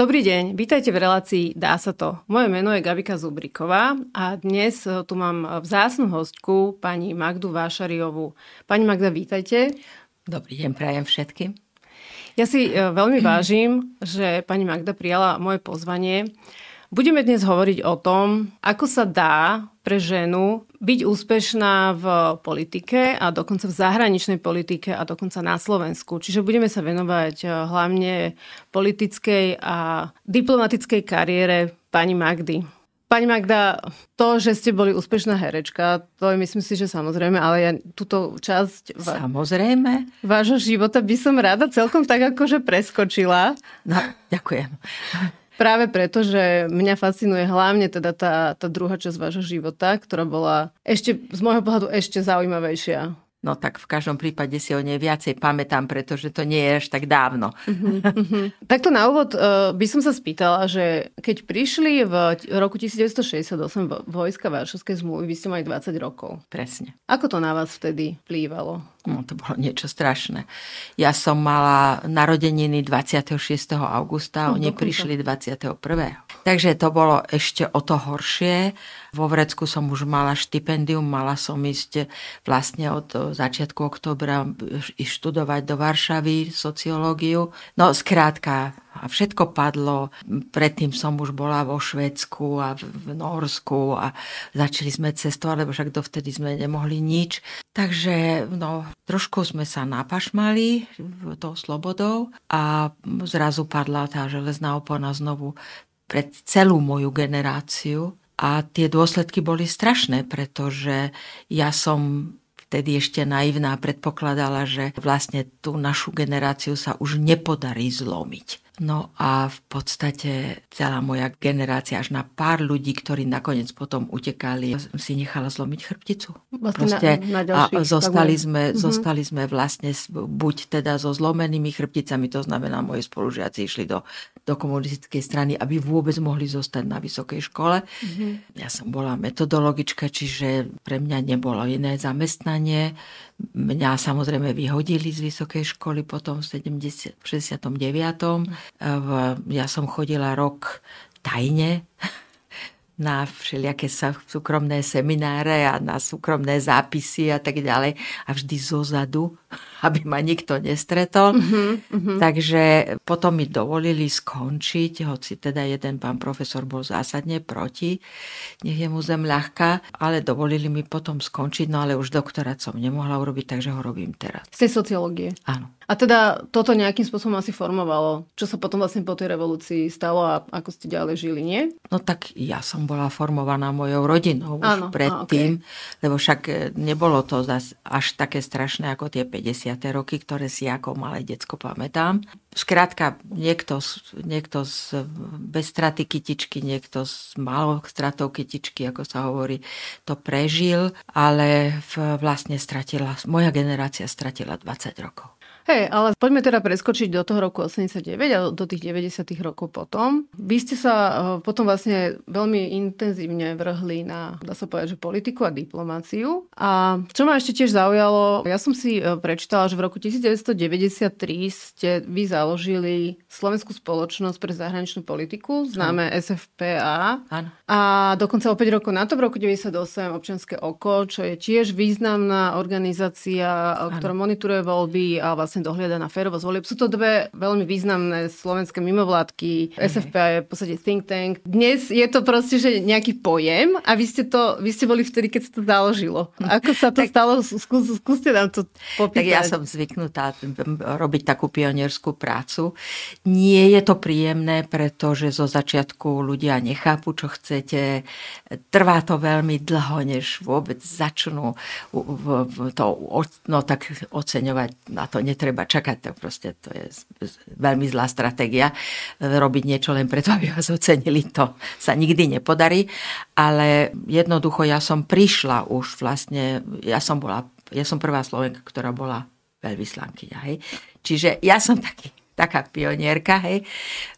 Dobrý deň, vítajte v relácii Dá sa to. Moje meno je Gabika Zubriková a dnes tu mám vzácnu hostku pani Magdu Vášariovú. Pani Magda, vítajte. Dobrý deň, prajem všetkým. Ja si e, veľmi vážim, že pani Magda prijala moje pozvanie. Budeme dnes hovoriť o tom, ako sa dá pre ženu byť úspešná v politike a dokonca v zahraničnej politike a dokonca na Slovensku. Čiže budeme sa venovať eh, hlavne politickej a diplomatickej kariére pani Magdy. Pani Magda, to, že ste boli úspešná herečka, to je myslím si, že samozrejme, ale ja túto časť samozrejme. vášho života by som rada celkom tak akože preskočila. No, ďakujem. Práve preto, že mňa fascinuje hlavne teda tá, tá druhá časť vášho života, ktorá bola ešte z môjho pohľadu ešte zaujímavejšia. No tak v každom prípade si o nej viacej pamätám, pretože to nie je až tak dávno. Uh-huh, uh-huh. Takto na úvod uh, by som sa spýtala, že keď prišli v roku 1968 vojska Varšovskej zmluvy, vy ste mali 20 rokov. Presne. Ako to na vás vtedy plývalo? No, to bolo niečo strašné. Ja som mala narodeniny 26. augusta, no, oni prišli 21. Takže to bolo ešte o to horšie. Vo Vrecku som už mala štipendium, mala som ísť vlastne od začiatku oktobra študovať do Varšavy sociológiu. No skrátka, všetko padlo. Predtým som už bola vo Švedsku a v Norsku a začali sme cestovať, lebo však dovtedy sme nemohli nič. Takže no, trošku sme sa napašmali tou slobodou a zrazu padla tá železná opona znovu pred celú moju generáciu. A tie dôsledky boli strašné, pretože ja som vtedy ešte naivná predpokladala, že vlastne tú našu generáciu sa už nepodarí zlomiť. No a v podstate celá moja generácia, až na pár ľudí, ktorí nakoniec potom utekali, si nechala zlomiť chrbticu. Vlastne Proste, na, na ďalších, a zostali sme, mm-hmm. zostali sme vlastne buď teda so zlomenými chrbticami, to znamená, moji spolužiaci išli do, do komunistickej strany, aby vôbec mohli zostať na vysokej škole. Mm-hmm. Ja som bola metodologička, čiže pre mňa nebolo iné zamestnanie. Mňa samozrejme vyhodili z vysokej školy potom v 70, 69. Ja som chodila rok tajne na všelijaké súkromné semináre a na súkromné zápisy a tak ďalej. A vždy zo zadu, aby ma nikto nestretol. Mm-hmm, Takže potom mi dovolili skončiť, hoci teda jeden pán profesor bol zásadne proti, nech je mu zem ľahká, ale dovolili mi potom skončiť, no ale už doktorát som nemohla urobiť, takže ho robím teraz. Z tej sociológie? Áno. A teda toto nejakým spôsobom asi formovalo, čo sa potom vlastne po tej revolúcii stalo a ako ste ďalej žili, nie? No tak ja som bola formovaná mojou rodinou už Áno, predtým, okay. lebo však e, nebolo to až také strašné ako tie 50. roky, ktoré si ako malé decko pamätám. Skrátka, niekto, niekto z, bez straty kytičky, niekto s malou stratou kytičky, ako sa hovorí, to prežil, ale v, vlastne stratila, moja generácia stratila 20 rokov. Hej, ale poďme teda preskočiť do toho roku 89 a do tých 90 rokov potom. Vy ste sa eh, potom vlastne veľmi intenzívne vrhli na, dá sa povedať, že politiku a diplomáciu. A čo ma ešte tiež zaujalo, ja som si eh, prečítala, že v roku 1993 ste vy založili Slovenskú spoločnosť pre zahraničnú politiku, známe SFPA. Áno. A dokonca o 5 rokov na to, v roku 98 občianske oko, čo je tiež významná organizácia, ano. ktorá monitoruje voľby a vlastne dohliada na férovosť volieb. Sú to dve veľmi významné slovenské mimovládky. Mm. SFPA je v podstate think tank. Dnes je to proste, že nejaký pojem a vy ste, to, vy ste boli vtedy, keď sa to založilo. Ako sa to tak, stalo? Skús, skúste nám to popýtať. Tak ja som zvyknutá robiť takú pionierskú prácu. Nie je to príjemné, pretože zo začiatku ľudia nechápu, čo chce chcete. Trvá to veľmi dlho, než vôbec začnú to no, tak oceňovať. Na to netreba čakať. To proste to je veľmi zlá stratégia. Robiť niečo len preto, aby vás ocenili, to sa nikdy nepodarí. Ale jednoducho ja som prišla už vlastne, ja som bola, ja som prvá Slovenka, ktorá bola veľvyslankyňa. Hej. Čiže ja som taký taká pionierka, hej.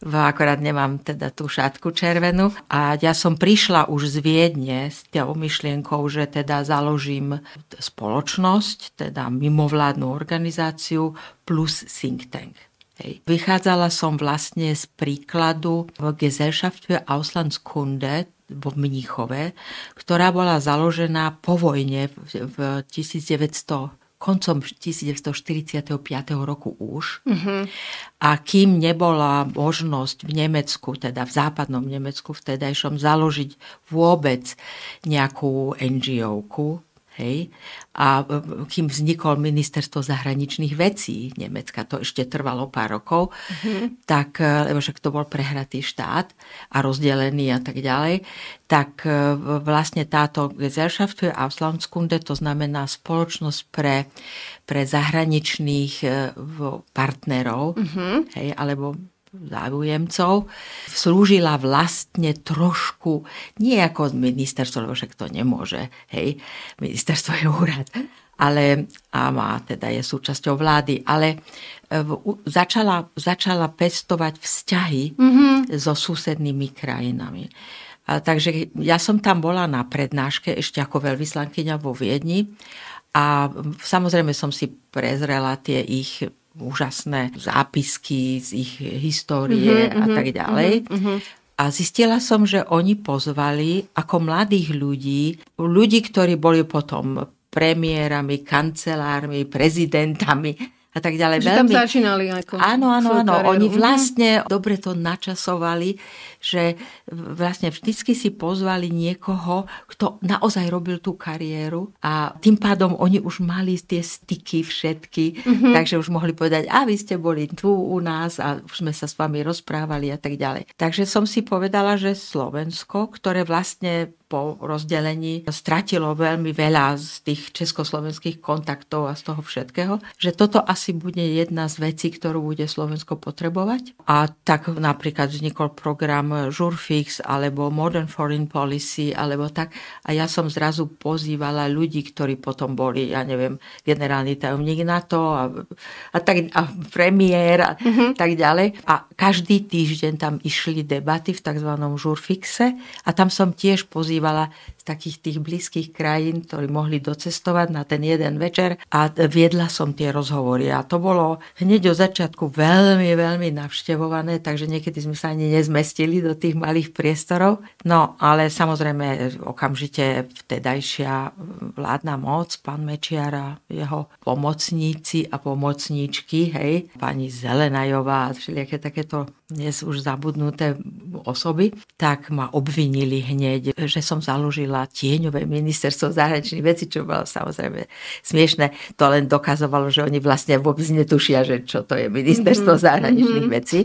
Akorát nemám teda tú šatku červenú. A ja som prišla už z Viedne s tou myšlienkou, že teda založím spoločnosť, teda mimovládnu organizáciu plus think tank. Hej. Vychádzala som vlastne z príkladu v Gesellschaft für Auslandskunde vo Mníchove, ktorá bola založená po vojne v 1900 koncom 1945 roku už. Uh-huh. A kým nebola možnosť v Nemecku, teda v západnom Nemecku vtedajšom, založiť vôbec nejakú NGO-ku, Hej. A e, kým vznikol ministerstvo zahraničných vecí Nemecka, to ešte trvalo pár rokov, mm-hmm. tak, e, lebo však to bol prehratý štát a rozdelený a tak ďalej, tak e, vlastne táto Gesellschaft für Auslandskunde, to znamená spoločnosť pre, pre zahraničných partnerov, mm-hmm. hej, alebo záujemcov, slúžila vlastne trošku, nie ako ministerstvo, lebo však to nemôže, hej, ministerstvo je úrad, ale a má, teda je súčasťou vlády, ale e, začala, začala pestovať vzťahy mm-hmm. so susednými krajinami. A, takže ja som tam bola na prednáške ešte ako veľvyslankyňa vo Viedni a samozrejme som si prezrela tie ich úžasné zápisky z ich histórie mm-hmm, a tak ďalej. Mm-hmm. A zistila som, že oni pozvali ako mladých ľudí, ľudí, ktorí boli potom premiérami, kancelármi, prezidentami a tak ďalej. Že Veľmi... tam začínali ako Áno, áno, áno. Kariéru. Oni mhm. vlastne dobre to načasovali, že vlastne vždycky si pozvali niekoho, kto naozaj robil tú kariéru a tým pádom oni už mali tie styky všetky, mm-hmm. takže už mohli povedať, a vy ste boli tu u nás a už sme sa s vami rozprávali a tak ďalej. Takže som si povedala, že Slovensko, ktoré vlastne po rozdelení stratilo veľmi veľa z tých československých kontaktov a z toho všetkého, že toto asi bude jedna z vecí, ktorú bude Slovensko potrebovať. A tak napríklad vznikol program Jurfix alebo Modern Foreign Policy alebo tak. A ja som zrazu pozývala ľudí, ktorí potom boli, ja neviem, generálny tajomník NATO a, a, tak, a premiér a mm-hmm. tak ďalej. A každý týždeň tam išli debaty v tzv. Jurfixe a tam som tiež pozývala z takých tých blízkych krajín, ktorí mohli docestovať na ten jeden večer a viedla som tie rozhovory. A to bolo hneď od začiatku veľmi, veľmi navštevované, takže niekedy sme sa ani nezmestili do tých malých priestorov. No, ale samozrejme okamžite vtedajšia vládna moc, pán Mečiara, jeho pomocníci a pomocníčky, hej, pani Zelenajová a všelijaké takéto dnes už zabudnuté osoby, tak ma obvinili hneď, že som založila tieňové ministerstvo zahraničných vecí, čo bolo samozrejme smiešne. To len dokazovalo, že oni vlastne vôbec netušia, že čo to je ministerstvo mm-hmm. zahraničných mm-hmm. vecí.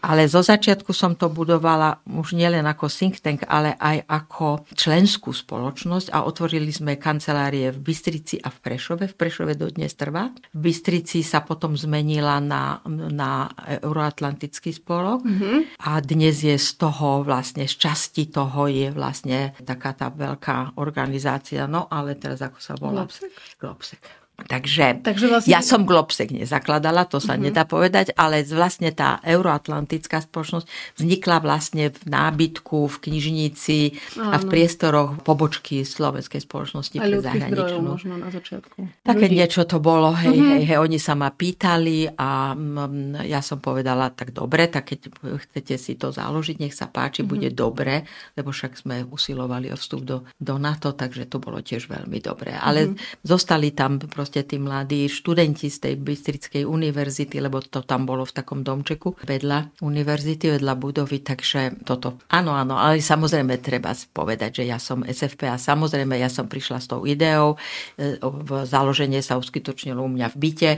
Ale zo začiatku som to budovala už nielen ako think tank, ale aj ako členskú spoločnosť a otvorili sme kancelárie v Bystrici a v Prešove. V Prešove dodnes trvá. V Bystrici sa potom zmenila na, na Euroatlantický spolok mm-hmm. a dnes je z toho vlastne, z časti toho je vlastne taká tá veľká organizácia. No ale teraz ako sa volá? Globsek. Globsek. Takže, Takže vlastne... ja som Globsek nezakladala, to sa uh-huh. nedá povedať, ale vlastne tá euroatlantická spoločnosť vznikla vlastne v nábytku, v knižnici Áno. a v priestoroch pobočky Slovenskej spoločnosti a pre zahraničnú. možno na začiatku. Také Ľudí. niečo to bolo, hej, uh-huh. hej, hej, oni sa ma pýtali a m, ja som povedala, tak dobre, tak keď chcete si to založiť, nech sa páči, uh-huh. bude dobre, lebo však sme usilovali o vstup do, do NATO, takže to bolo tiež veľmi dobré. Ale uh-huh. zostali tam proste proste tí mladí študenti z tej Bystrickej univerzity, lebo to tam bolo v takom domčeku vedľa univerzity, vedľa budovy, takže toto. Áno, áno, ale samozrejme treba povedať, že ja som SFP a samozrejme ja som prišla s tou ideou. E, založenie sa uskutočnilo u mňa v byte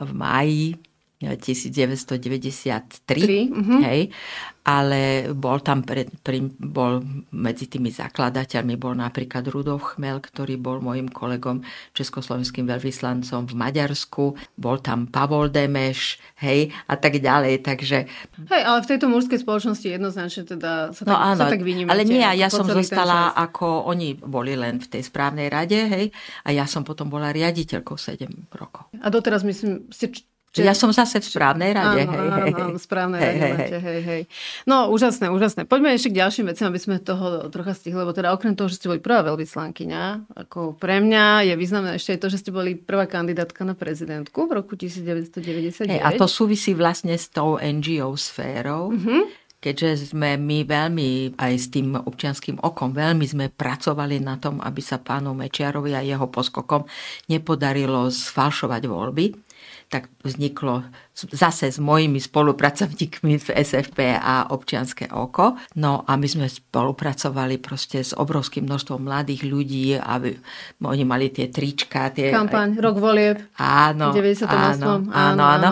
v máji 1993, uh-huh. hej, ale bol tam pred, pri, bol medzi tými zakladateľmi bol napríklad Rudolf Chmel, ktorý bol môjim kolegom československým veľvyslancom v Maďarsku, bol tam Pavol Demeš, hej, a tak ďalej, takže... Hej, ale v tejto mužskej spoločnosti jednoznačne teda sa no tak, áno, sa tak. Ale nie, ja som zostala ako, oni boli len v tej správnej rade, hej, a ja som potom bola riaditeľkou 7 rokov. A doteraz myslím, ste Čiže... Ja som zase v správnej rade. Áno, hej, áno, hej, áno, správnej hej, rade hej, máte, hej, hej. No, úžasné, úžasné. Poďme ešte k ďalším veciam, aby sme toho trocha stihli, lebo teda okrem toho, že ste boli prvá veľvyslankyňa, ako pre mňa je významné ešte aj to, že ste boli prvá kandidátka na prezidentku v roku 1999. Hej, a to súvisí vlastne s tou NGO sférou. Uh-huh keďže sme my veľmi aj s tým občianským okom veľmi sme pracovali na tom, aby sa pánu Mečiarovi a jeho poskokom nepodarilo sfalšovať voľby tak vzniklo zase s mojimi spolupracovníkmi v SFP a občianské oko. No a my sme spolupracovali proste s obrovským množstvom mladých ľudí, aby oni mali tie trička. Tie, Kampaň, rok volieb. Áno, áno, áno, áno, áno.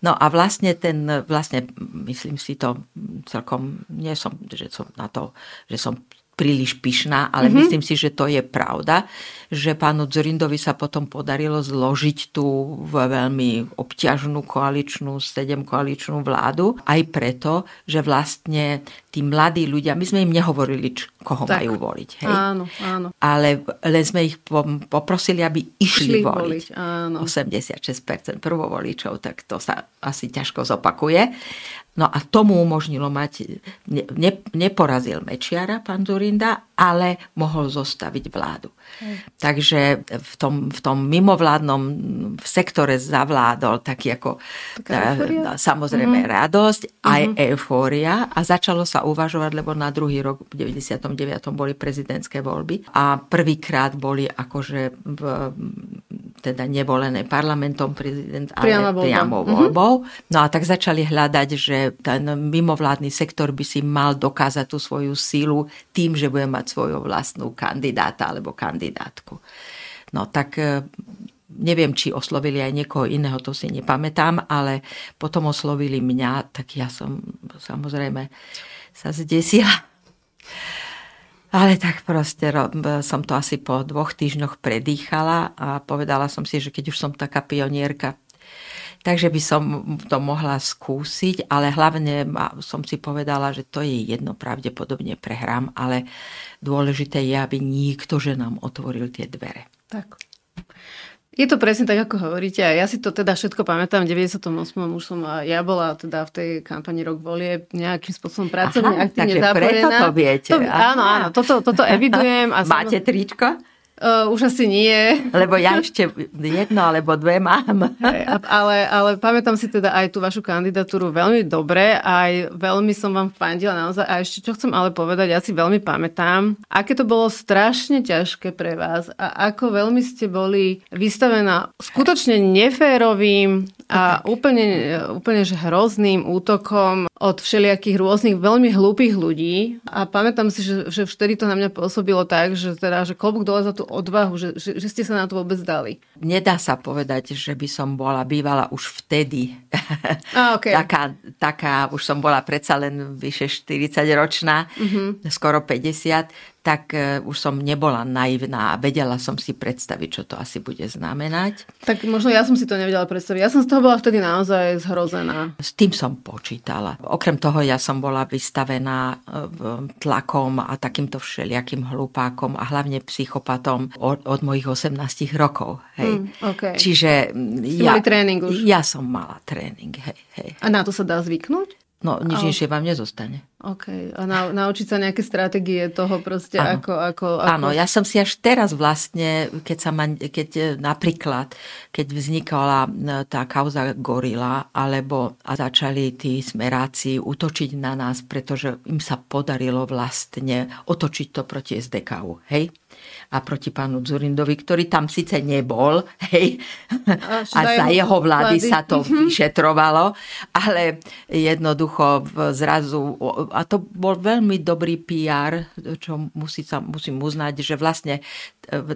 No a vlastne ten, vlastne myslím si to celkom, nie som, že som na to, že som príliš pyšná, ale mm-hmm. myslím si, že to je pravda, že pánu Dzurindovi sa potom podarilo zložiť tú veľmi obťažnú koaličnú, sedem koaličnú vládu, aj preto, že vlastne tí mladí ľudia, my sme im nehovorili, koho tak. majú voliť. Hej? Áno, áno. Ale len sme ich poprosili, aby išli Šli voliť. voliť áno. 86% prvovoličov, tak to sa asi ťažko zopakuje. No a tomu umožnilo mať, ne, neporazil Mečiara, pán Zurinda, ale mohol zostaviť vládu. Takže v tom, v tom mimovládnom sektore zavládol taký ako tá, samozrejme mm-hmm. radosť, aj mm-hmm. eufória a začalo sa uvažovať, lebo na druhý rok v 99. boli prezidentské voľby a prvýkrát boli akože v, teda nevolené parlamentom prezident, ale priamo mhm. voľbou. Mm-hmm. No a tak začali hľadať, že ten mimovládny sektor by si mal dokázať tú svoju sílu tým, že bude mať svoju vlastnú kandidáta alebo kandidátku. No tak e, neviem, či oslovili aj niekoho iného, to si nepamätám, ale potom oslovili mňa, tak ja som samozrejme sa zdesila. Ale tak proste som to asi po dvoch týždňoch predýchala a povedala som si, že keď už som taká pionierka, takže by som to mohla skúsiť, ale hlavne som si povedala, že to je jedno, pravdepodobne prehrám, ale dôležité je, aby nikto, že nám otvoril tie dvere. Tak. Je to presne tak, ako hovoríte. A ja si to teda všetko pamätám. V 98. už som, ja bola teda v tej kampani Rok volie nejakým spôsobom pracovne Aha, aktívne zapojená. preto to viete. To, áno, áno, toto, toto evidujem. A Máte som... tričko? Uh, už asi nie. Lebo ja ešte jedno alebo dve mám. Hey, ale, ale pamätám si teda aj tú vašu kandidatúru veľmi dobre, aj veľmi som vám fandila naozaj. A ešte čo chcem ale povedať, ja si veľmi pamätám, aké to bolo strašne ťažké pre vás a ako veľmi ste boli vystavená skutočne neférovým a úplne, úplne že hrozným útokom od všelijakých rôznych veľmi hlúpých ľudí. A pamätám si, že, že vtedy to na mňa pôsobilo tak, že, teda, že klobúk dole za tú odvahu, že, že, že ste sa na to vôbec dali? Nedá sa povedať, že by som bola bývala už vtedy. A, okay. taká, taká, už som bola predsa len vyše 40 ročná, mm-hmm. skoro 50 tak e, už som nebola naivná a vedela som si predstaviť, čo to asi bude znamenať. Tak možno ja som si to nevedela predstaviť. Ja som z toho bola vtedy naozaj zhrozená. S tým som počítala. Okrem toho ja som bola vystavená e, tlakom a takýmto všelijakým hlupákom a hlavne psychopatom od, od mojich 18 rokov. Hej. Mm, okay. Čiže ja, tréning už. ja som mala tréning. Hej, hej. A na to sa dá zvyknúť? No, nič inšie vám nezostane. OK. A na, naučiť sa nejaké stratégie toho proste, ano. ako, ako, ako... Áno, ja som si až teraz vlastne, keď sa ma, keď e, napríklad, keď vznikala e, tá kauza gorila, alebo a začali tí smeráci útočiť na nás, pretože im sa podarilo vlastne otočiť to proti SDKU, hej? A proti pánu Zurindovi, ktorý tam síce nebol, hej, a, a za jeho vlády, vlády sa to mhm. vyšetrovalo, ale jednoducho zrazu, a to bol veľmi dobrý PR, čo musí musím uznať, že vlastne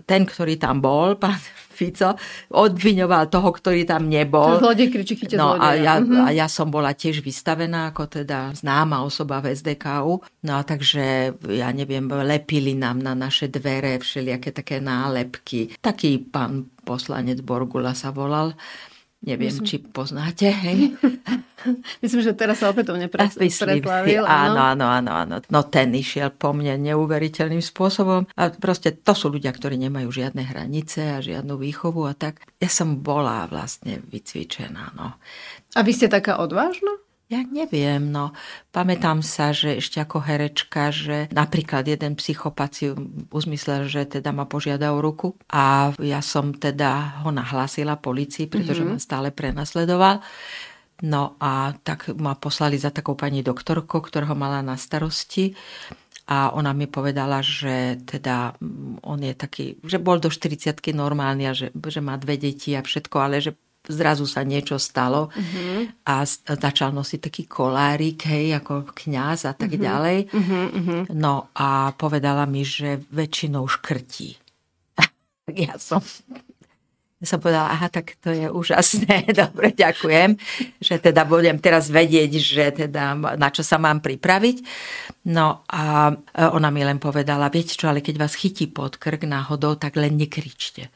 ten, ktorý tam bol, pán Fico, odviňoval toho, ktorý tam nebol. Zlodej kriči, chyťa no, a ja, uh-huh. a ja som bola tiež vystavená ako teda známa osoba v SDKU. No a takže, ja neviem, lepili nám na naše dvere všelijaké také nálepky. Taký pán poslanec Borgula sa volal Neviem, Myslím... či poznáte. Hej? Myslím, že teraz sa opätovne pre... preslavil. Áno, áno, áno, áno. No ten išiel po mne neuveriteľným spôsobom. A proste to sú ľudia, ktorí nemajú žiadne hranice a žiadnu výchovu a tak. Ja som bola vlastne vycvičená. No. A vy ste taká odvážna? Ja neviem, no pamätám sa, že ešte ako herečka, že napríklad jeden psychopat si uzmyslel, že teda ma požiada o ruku a ja som teda ho nahlásila policii, pretože mm-hmm. ma stále prenasledoval. No a tak ma poslali za takou pani doktorkou, ktorá ho mala na starosti a ona mi povedala, že teda mm, on je taký, že bol do 40 normálny a že, že má dve deti a všetko, ale že zrazu sa niečo stalo uh-huh. a začal nosiť taký kolárik, hej, ako kňaz a tak uh-huh. ďalej. Uh-huh. No a povedala mi, že väčšinou škrtí. tak ja som ja som povedala, aha, tak to je úžasné, dobre, ďakujem, že teda budem teraz vedieť, že teda na čo sa mám pripraviť. No a ona mi len povedala, viete čo, ale keď vás chytí pod krk náhodou, tak len nekričte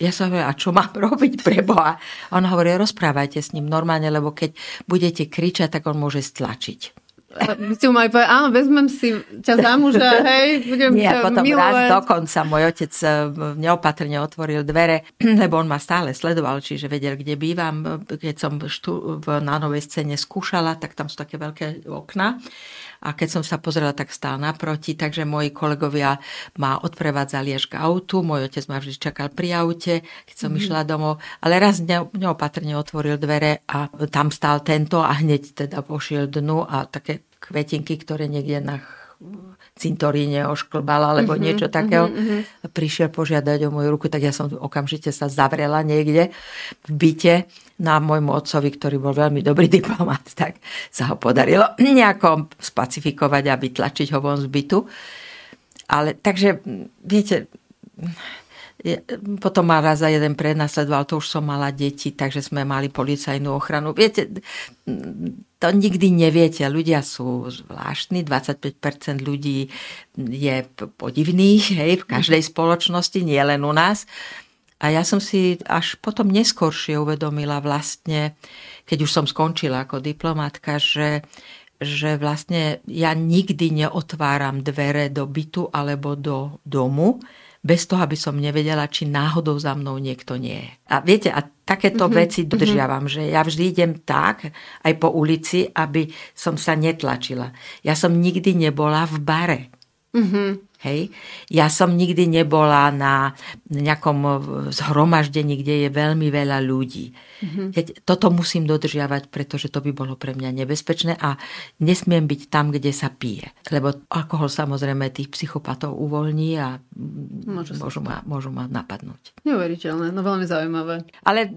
ja som hovorila, a čo mám robiť pre Boha? On hovorí, rozprávajte s ním normálne, lebo keď budete kričať, tak on môže stlačiť. Vy ste mu mali povedať, áno, vezmem si ťa za muža, hej, budem Nie, ťa potom milovať. raz dokonca môj otec eh, neopatrne otvoril dvere, lebo on ma stále sledoval, čiže vedel, kde bývam. Keď som štú, na novej scéne skúšala, tak tam sú také veľké okna a keď som sa pozrela, tak stál naproti, takže moji kolegovia ma odprevádzali až k autu, môj otec ma vždy čakal pri aute, keď som mm-hmm. išla domov, ale raz neopatrne otvoril dvere a tam stál tento a hneď teda pošiel dnu a také kvetinky, ktoré niekde na cintoríne ošklbala alebo mm-hmm, niečo takého. Mm-hmm. Prišiel požiadať o moju ruku, tak ja som okamžite sa zavrela niekde v byte na môjmu otcovi, ktorý bol veľmi dobrý diplomat, tak sa ho podarilo nejako spacifikovať a vytlačiť ho von z bytu. Ale takže, viete, potom ma raz za jeden prednasledoval, to už som mala deti, takže sme mali policajnú ochranu. Viete, to nikdy neviete. Ľudia sú zvláštni, 25% ľudí je podivných hej, v každej spoločnosti, nie len u nás. A ja som si až potom neskôršie uvedomila vlastne, keď už som skončila ako diplomatka, že, že vlastne ja nikdy neotváram dvere do bytu alebo do domu, bez toho, aby som nevedela, či náhodou za mnou niekto nie je. A viete, a takéto mm-hmm. veci mhm. dodržiavam, mm-hmm. že ja vždy idem tak, aj po ulici, aby som sa netlačila. Ja som nikdy nebola v bare. Mm-hmm. Hej. Ja som nikdy nebola na nejakom zhromaždení, kde je veľmi veľa ľudí. Mm-hmm. Toto musím dodržiavať, pretože to by bolo pre mňa nebezpečné a nesmiem byť tam, kde sa pije. Lebo alkohol samozrejme tých psychopatov uvoľní a Môže môžu, ma, môžu ma napadnúť. Neuveriteľné, no veľmi zaujímavé. Ale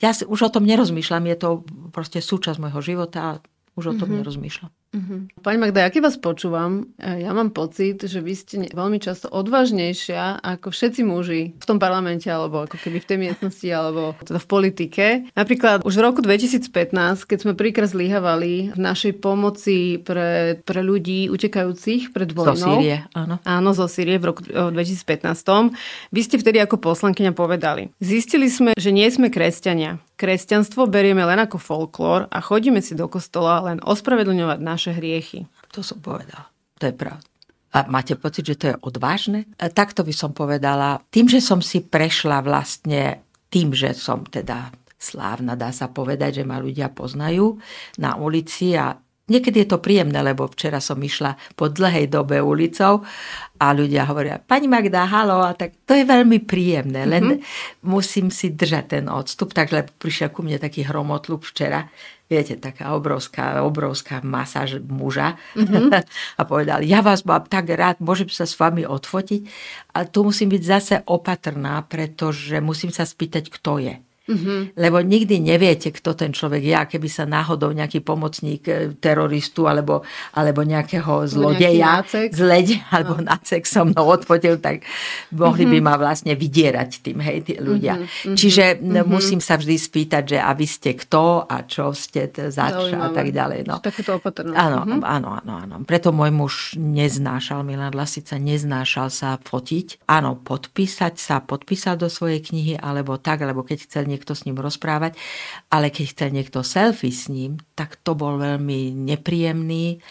ja už o tom nerozmýšľam, je to proste súčasť môjho života a už o tom mm-hmm. nerozmýšľam. Uh-huh. Pani Magda, ja keď vás počúvam, e, ja mám pocit, že vy ste veľmi často odvážnejšia ako všetci muži v tom parlamente, alebo ako keby v tej miestnosti, alebo teda v politike. Napríklad už v roku 2015, keď sme príkra zlyhavali v našej pomoci pre, pre ľudí utekajúcich pred vojnou. Zo Sýrie, áno. Áno, zo Sýrie v roku 2015. Vy ste vtedy ako poslankyňa povedali, zistili sme, že nie sme kresťania. Kresťanstvo berieme len ako folklór a chodíme si do kostola len ospravedlňovať naše hriechy. To som povedala. To je pravda. A máte pocit, že to je odvážne? A takto by som povedala. Tým, že som si prešla vlastne tým, že som teda slávna, dá sa povedať, že ma ľudia poznajú na ulici a Niekedy je to príjemné, lebo včera som išla po dlhej dobe ulicou a ľudia hovoria, pani Magda, halo, a tak to je veľmi príjemné, len mm-hmm. musím si držať ten odstup, takže prišiel ku mne taký hromotluk včera, viete, taká obrovská, obrovská masáž muža mm-hmm. a povedal, ja vás mám tak rád, môžem sa s vami odfotiť, ale tu musím byť zase opatrná, pretože musím sa spýtať, kto je. Mm-hmm. Lebo nikdy neviete, kto ten človek je. A keby sa náhodou nejaký pomocník e, teroristu alebo, alebo nejakého zlodeja zleď alebo no. nacek so mnou odfotil, tak mohli mm-hmm. by ma vlastne vydierať tým, hej, tí ľudia. Mm-hmm. Čiže mm-hmm. musím sa vždy spýtať, že a vy ste kto a čo ste zač a tak ďalej. No. Takéto opatrnosť. Áno, mm-hmm. áno, áno, áno. Preto môj muž neznášal, Milan Lasica, neznášal sa fotiť. Áno, podpísať sa, podpísal do svojej knihy, alebo tak, alebo keď chcel niekto s ním rozprávať, ale keď chce niekto selfie s ním, tak to bol veľmi nepríjemný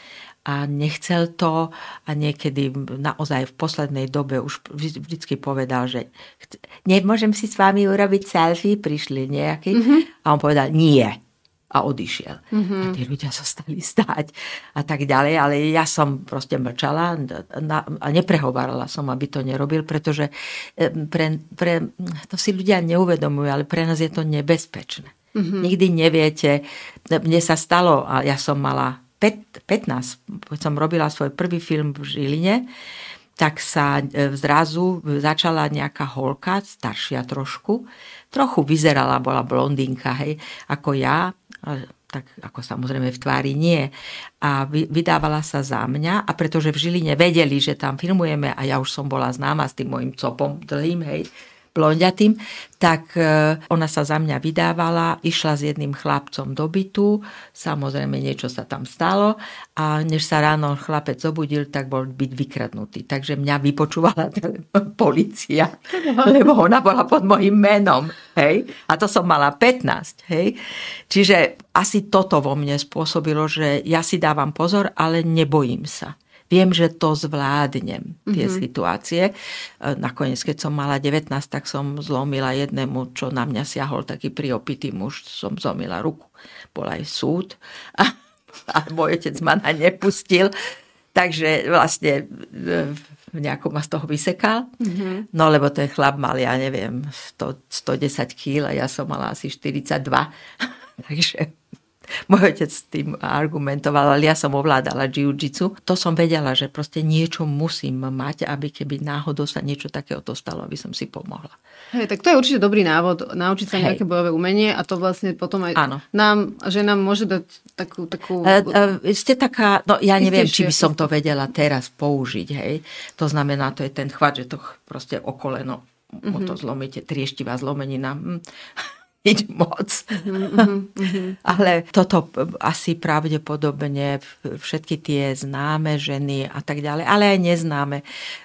a nechcel to a niekedy naozaj v poslednej dobe už vždycky povedal, že nemôžem si s vami urobiť selfie, prišli nejaký mm-hmm. a on povedal nie a odišiel. Mm-hmm. A tí ľudia sa stali stáť a tak ďalej, ale ja som proste mlčala a neprehovárala som, aby to nerobil, pretože e, pre, pre, to si ľudia neuvedomujú, ale pre nás je to nebezpečné. Mm-hmm. Nikdy neviete, mne sa stalo, a ja som mala 15, keď som robila svoj prvý film v Žiline, tak sa e, zrazu začala nejaká holka, staršia trošku, trochu vyzerala, bola blondínka, hej, ako ja, tak ako samozrejme v tvári nie. A vydávala sa za mňa a pretože v Žiline vedeli, že tam filmujeme a ja už som bola známa s tým mojim copom dlhým, hej, blondiatým, tak e, ona sa za mňa vydávala, išla s jedným chlapcom do bytu, samozrejme niečo sa tam stalo a než sa ráno chlapec zobudil, tak bol byť vykradnutý. Takže mňa vypočúvala policia, lebo ona bola pod mojim menom. Hej? A to som mala 15. Hej? Čiže asi toto vo mne spôsobilo, že ja si dávam pozor, ale nebojím sa. Viem, že to zvládnem, tie mm-hmm. situácie. E, nakoniec, keď som mala 19, tak som zlomila jednému, čo na mňa siahol taký priopitý muž, som zlomila ruku. Bol aj súd a, a môj otec ma na nepustil. Takže vlastne e, nejako ma z toho vysekal. Mm-hmm. No lebo ten chlap mal, ja neviem, 100, 110 kg a ja som mala asi 42. Takže môj otec s tým argumentoval, ale ja som ovládala jiu-jitsu. To som vedela, že proste niečo musím mať, aby keby náhodou sa niečo takéhoto stalo, aby som si pomohla. Hej, tak to je určite dobrý návod, naučiť sa nejaké bojové umenie a to vlastne potom aj Áno. nám, že nám môže dať takú... takú... E, e, ste taká, no ja neviem, či by som to vedela teraz použiť, hej. To znamená, to je ten chvat, že to proste okoleno mm-hmm. to zlomíte, trieštivá zlomenina. Nič moc. Mm-hmm, Ale toto asi pravdepodobne všetky tie známe ženy a tak ďalej, ale aj neznáme,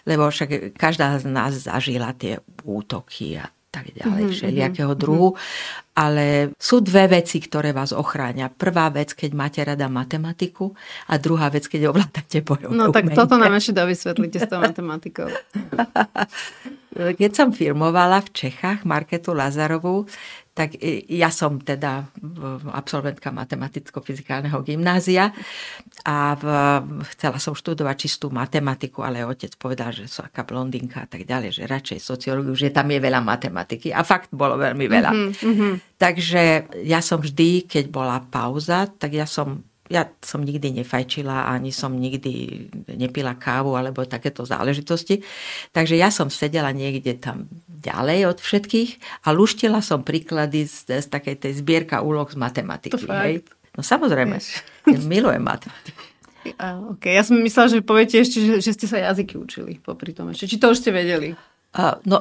lebo však každá z nás zažila tie útoky a tak ďalej, mm-hmm, všelijakého druhu. Mm-hmm. Ale sú dve veci, ktoré vás ochránia. Prvá vec, keď máte rada matematiku a druhá vec, keď ovládate bojové No tak umenie. toto nám ešte dovysvetlite s tou matematikou. Keď som firmovala v Čechách Marketu Lazarovú, tak ja som teda absolventka matematicko-fyzikálneho gymnázia a v, chcela som študovať čistú matematiku, ale otec povedal, že som aká blondinka a tak ďalej, že radšej sociológiu, že tam je veľa matematiky a fakt bolo veľmi veľa. Mm-hmm. Takže ja som vždy, keď bola pauza, tak ja som ja som nikdy nefajčila, ani som nikdy nepila kávu alebo takéto záležitosti. Takže ja som sedela niekde tam ďalej od všetkých a luštila som príklady z, z takej tej zbierka úloh z matematiky. To hej. No samozrejme, ja milujem matematiku. A, okay. Ja som myslela, že poviete ešte, že, že ste sa jazyky učili popri tom ešte. Či to už ste vedeli? Uh, no,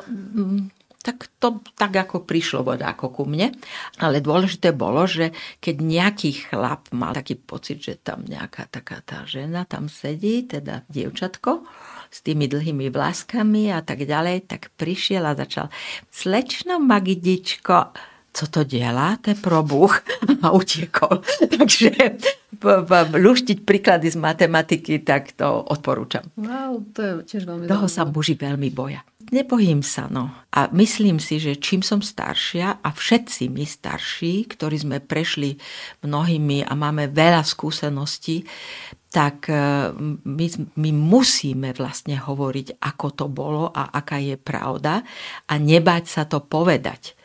tak to tak ako prišlo voda ako ku mne. Ale dôležité bolo, že keď nejaký chlap mal taký pocit, že tam nejaká taká tá žena tam sedí, teda dievčatko, s tými dlhými vláskami a tak ďalej, tak prišiel a začal slečno Magidičko, co to děláte pro Bůh? A utiekol. Takže luštiť príklady z matematiky, tak to odporúčam. Wow, to je tiež veľmi Toho sa muži veľmi boja. Nebojím sa, no. A myslím si, že čím som staršia a všetci my starší, ktorí sme prešli mnohými a máme veľa skúseností, tak e, my, my musíme vlastne hovoriť, ako to bolo a aká je pravda a nebať sa to povedať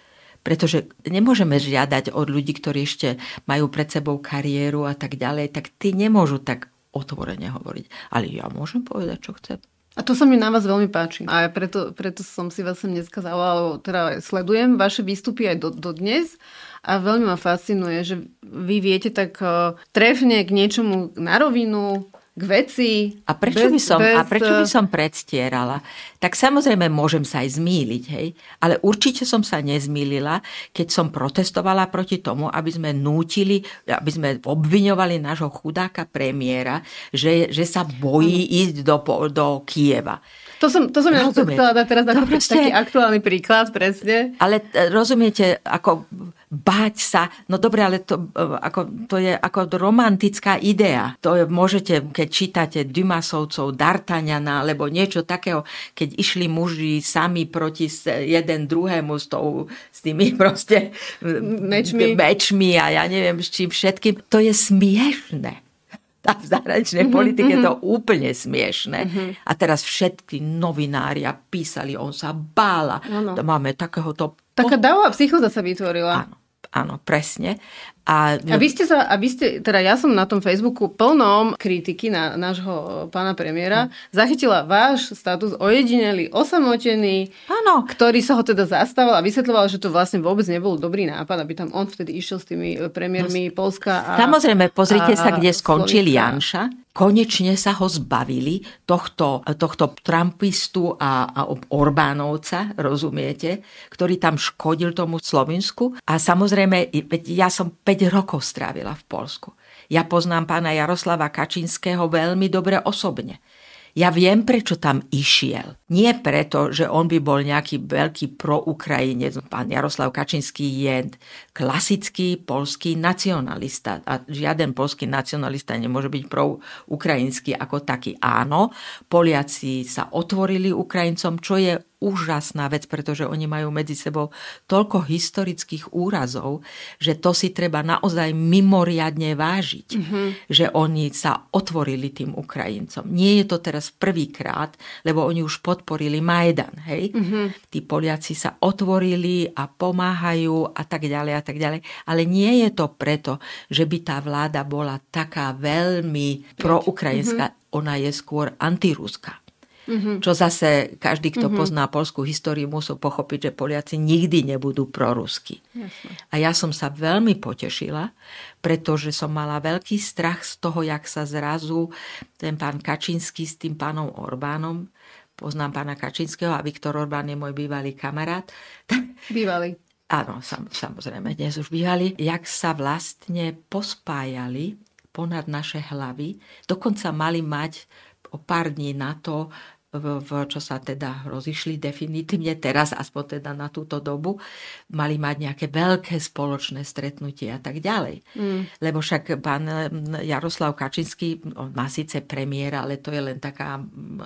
pretože nemôžeme žiadať od ľudí, ktorí ešte majú pred sebou kariéru a tak ďalej, tak tí nemôžu tak otvorene hovoriť. Ale ja môžem povedať, čo chcem. A to sa mi na vás veľmi páči. A preto, preto som si vás sem dneska zavolala, teda sledujem vaše výstupy aj do, do dnes a veľmi ma fascinuje, že vy viete tak uh, trefne k niečomu na rovinu, k veci. A prečo, bez, by som, bez... a prečo by som predstierala? Tak samozrejme môžem sa aj zmýliť, hej? ale určite som sa nezmýlila, keď som protestovala proti tomu, aby sme nútili, aby sme obviňovali nášho chudáka premiéra, že, že sa bojí ísť do, do Kieva. To som, to som ja chcela dať teraz ako proste, taký aktuálny príklad, presne. Ale e, rozumiete, ako báť sa, no dobre, ale to, e, ako, to je ako romantická idea. To je, môžete, keď čítate Dumasovcov, D'Artagnana, alebo niečo takého, keď išli muži sami proti jeden druhému s, tou, s tými proste mečmi. mečmi a ja neviem s čím všetkým. To je smiešne a v zahraničnej mm-hmm, politike mm-hmm. to úplne smiešne. Mm-hmm. A teraz všetky novinári písali, on sa bála. Ano. Máme takéhoto... Taká dávová psychoza sa vytvorila. Áno, áno, presne. A, a vy ste sa, a vy ste, teda ja som na tom Facebooku plnom kritiky na nášho pána premiéra, hm. zachytila váš status ojedinelý, osamotený, Áno. ktorý sa ho teda zastával a vysvetľoval, že to vlastne vôbec nebol dobrý nápad, aby tam on vtedy išiel s tými premiérmi no, Polska a Samozrejme, pozrite a, sa, kde skončil Janša konečne sa ho zbavili, tohto, tohto Trumpistu a, a Orbánovca, rozumiete, ktorý tam škodil tomu Slovensku. A samozrejme, ja som 5 rokov strávila v Polsku. Ja poznám pána Jaroslava Kačinského veľmi dobre osobne. Ja viem, prečo tam išiel. Nie preto, že on by bol nejaký veľký proukrajinec. Pán Jaroslav Kačinský je klasický polský nacionalista a žiaden polský nacionalista nemôže byť proukrajinský ako taký. Áno, Poliaci sa otvorili Ukrajincom, čo je úžasná vec, pretože oni majú medzi sebou toľko historických úrazov, že to si treba naozaj mimoriadne vážiť, mm-hmm. že oni sa otvorili tým Ukrajincom. Nie je to teraz prvýkrát, lebo oni už podporili Majdan, hej? Mm-hmm. Tí Poliaci sa otvorili a pomáhajú a tak ďalej a tak ďalej. Ale nie je to preto, že by tá vláda bola taká veľmi proukrajinská. Mm-hmm. Ona je skôr antiruská. Mm-hmm. Čo zase každý, kto mm-hmm. pozná polskú históriu, musí pochopiť, že Poliaci nikdy nebudú prorusky. Jasne. A ja som sa veľmi potešila, pretože som mala veľký strach z toho, jak sa zrazu ten pán Kačínsky s tým pánom Orbánom, poznám pána Kačinského a Viktor Orbán je môj bývalý kamarát. Bývalý. Áno, sam, samozrejme, dnes už bývali. Jak sa vlastne pospájali ponad naše hlavy. Dokonca mali mať o pár dní na to v, čo sa teda rozišli definitívne teraz, aspoň teda na túto dobu, mali mať nejaké veľké spoločné stretnutie a tak ďalej. Mm. Lebo však pán Jaroslav Kačinský, on má síce premiéra, ale to je len taká,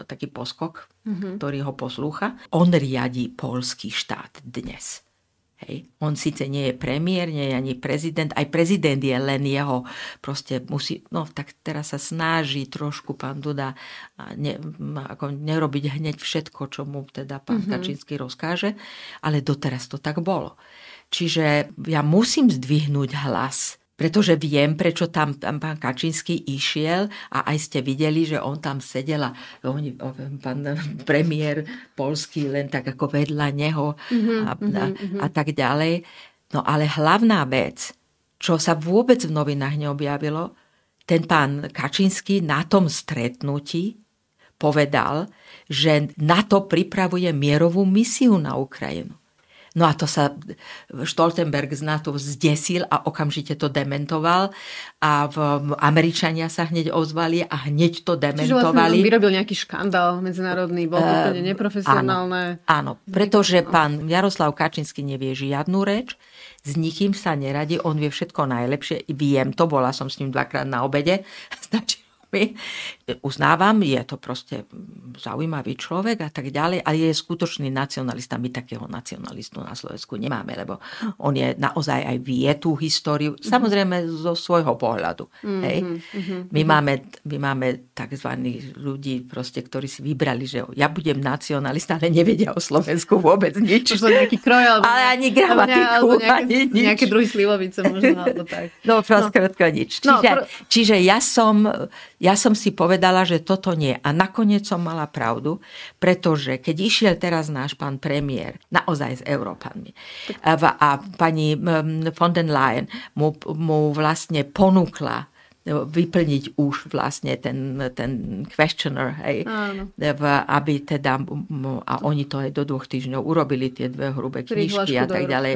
taký poskok, mm-hmm. ktorý ho poslúcha. On riadi polský štát dnes. Hej. On síce nie je premiér, nie je ani prezident, aj prezident je len jeho, proste musí, no tak teraz sa snaží trošku pán Duda ne, ako nerobiť hneď všetko, čo mu teda pán mm-hmm. Kačínsky rozkáže, ale doteraz to tak bolo. Čiže ja musím zdvihnúť hlas pretože viem, prečo tam, tam pán Kačínsky išiel a aj ste videli, že on tam sedel a on, pán premiér polský len tak ako vedľa neho mm-hmm, a, a, a tak ďalej. No ale hlavná vec, čo sa vôbec v novinách neobjavilo, ten pán Kačínsky na tom stretnutí povedal, že NATO pripravuje mierovú misiu na Ukrajinu. No a to sa Stoltenberg z NATO zdesil a okamžite to dementoval a v, Američania sa hneď ozvali a hneď to dementovali. Čiže vlastne vyrobil nejaký škandál medzinárodný, bol uh, úplne neprofesionálne. Áno, áno, pretože pán Jaroslav Kačinsky nevie žiadnu reč, s nikým sa neradi, on vie všetko najlepšie, viem to, bola som s ním dvakrát na obede, stačí mi. Uznávam, je to proste zaujímavý človek a tak ďalej, ale je skutočný nacionalista. My takého nacionalistu na Slovensku nemáme, lebo on je naozaj aj vie tú históriu, mm-hmm. samozrejme zo svojho pohľadu. Mm-hmm. Hej? Mm-hmm. My, máme, my máme tzv. ľudí, proste, ktorí si vybrali, že ja budem nacionalista, ale nevedia o Slovensku vôbec nič. To nejaký kroj, alebo, ale ani gramatiku, alebo nejaké, ani nič. Nejaké druhý slivovice možno, alebo tak. No, proste no. nič. Čiže, no, pr- čiže ja som ja som si povedala, že toto nie. A nakoniec som mala pravdu, pretože keď išiel teraz náš pán premiér, naozaj s Európanmi, a, pani von den Leyen mu, mu vlastne ponúkla vyplniť už vlastne ten, ten questioner, hej, v, aby teda, a oni to aj do dvoch týždňov urobili, tie dve hrubé knižky a tak ďalej.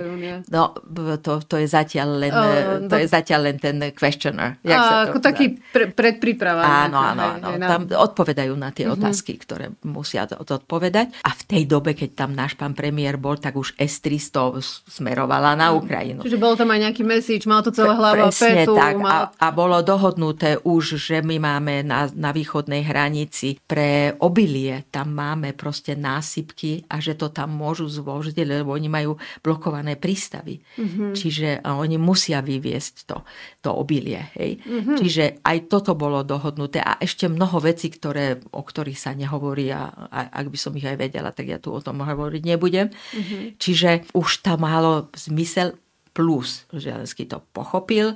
No, to, to, je zatiaľ len, uh, to je zatiaľ len ten questioner. Jak a, sa to, ako dá? taký pre, predpríprava. Áno, áno, áno. Tam odpovedajú na tie uh-huh. otázky, ktoré musia odpovedať. A v tej dobe, keď tam náš pán premiér bol, tak už S-300 smerovala na Ukrajinu. Čiže bol tam aj nejaký message, mal to celé hlava Presne petu. tak. Mal... A, a bolo do dohodnuté už, že my máme na, na východnej hranici pre obilie, tam máme proste násypky a že to tam môžu zvožiť, lebo oni majú blokované prístavy. Mm-hmm. Čiže oni musia vyviesť to, to obilie. Hej? Mm-hmm. Čiže aj toto bolo dohodnuté a ešte mnoho vecí, ktoré, o ktorých sa nehovorí a, a ak by som ich aj vedela, tak ja tu o tom hovoriť nebudem. Mm-hmm. Čiže už tam malo zmysel plus Želensky to pochopil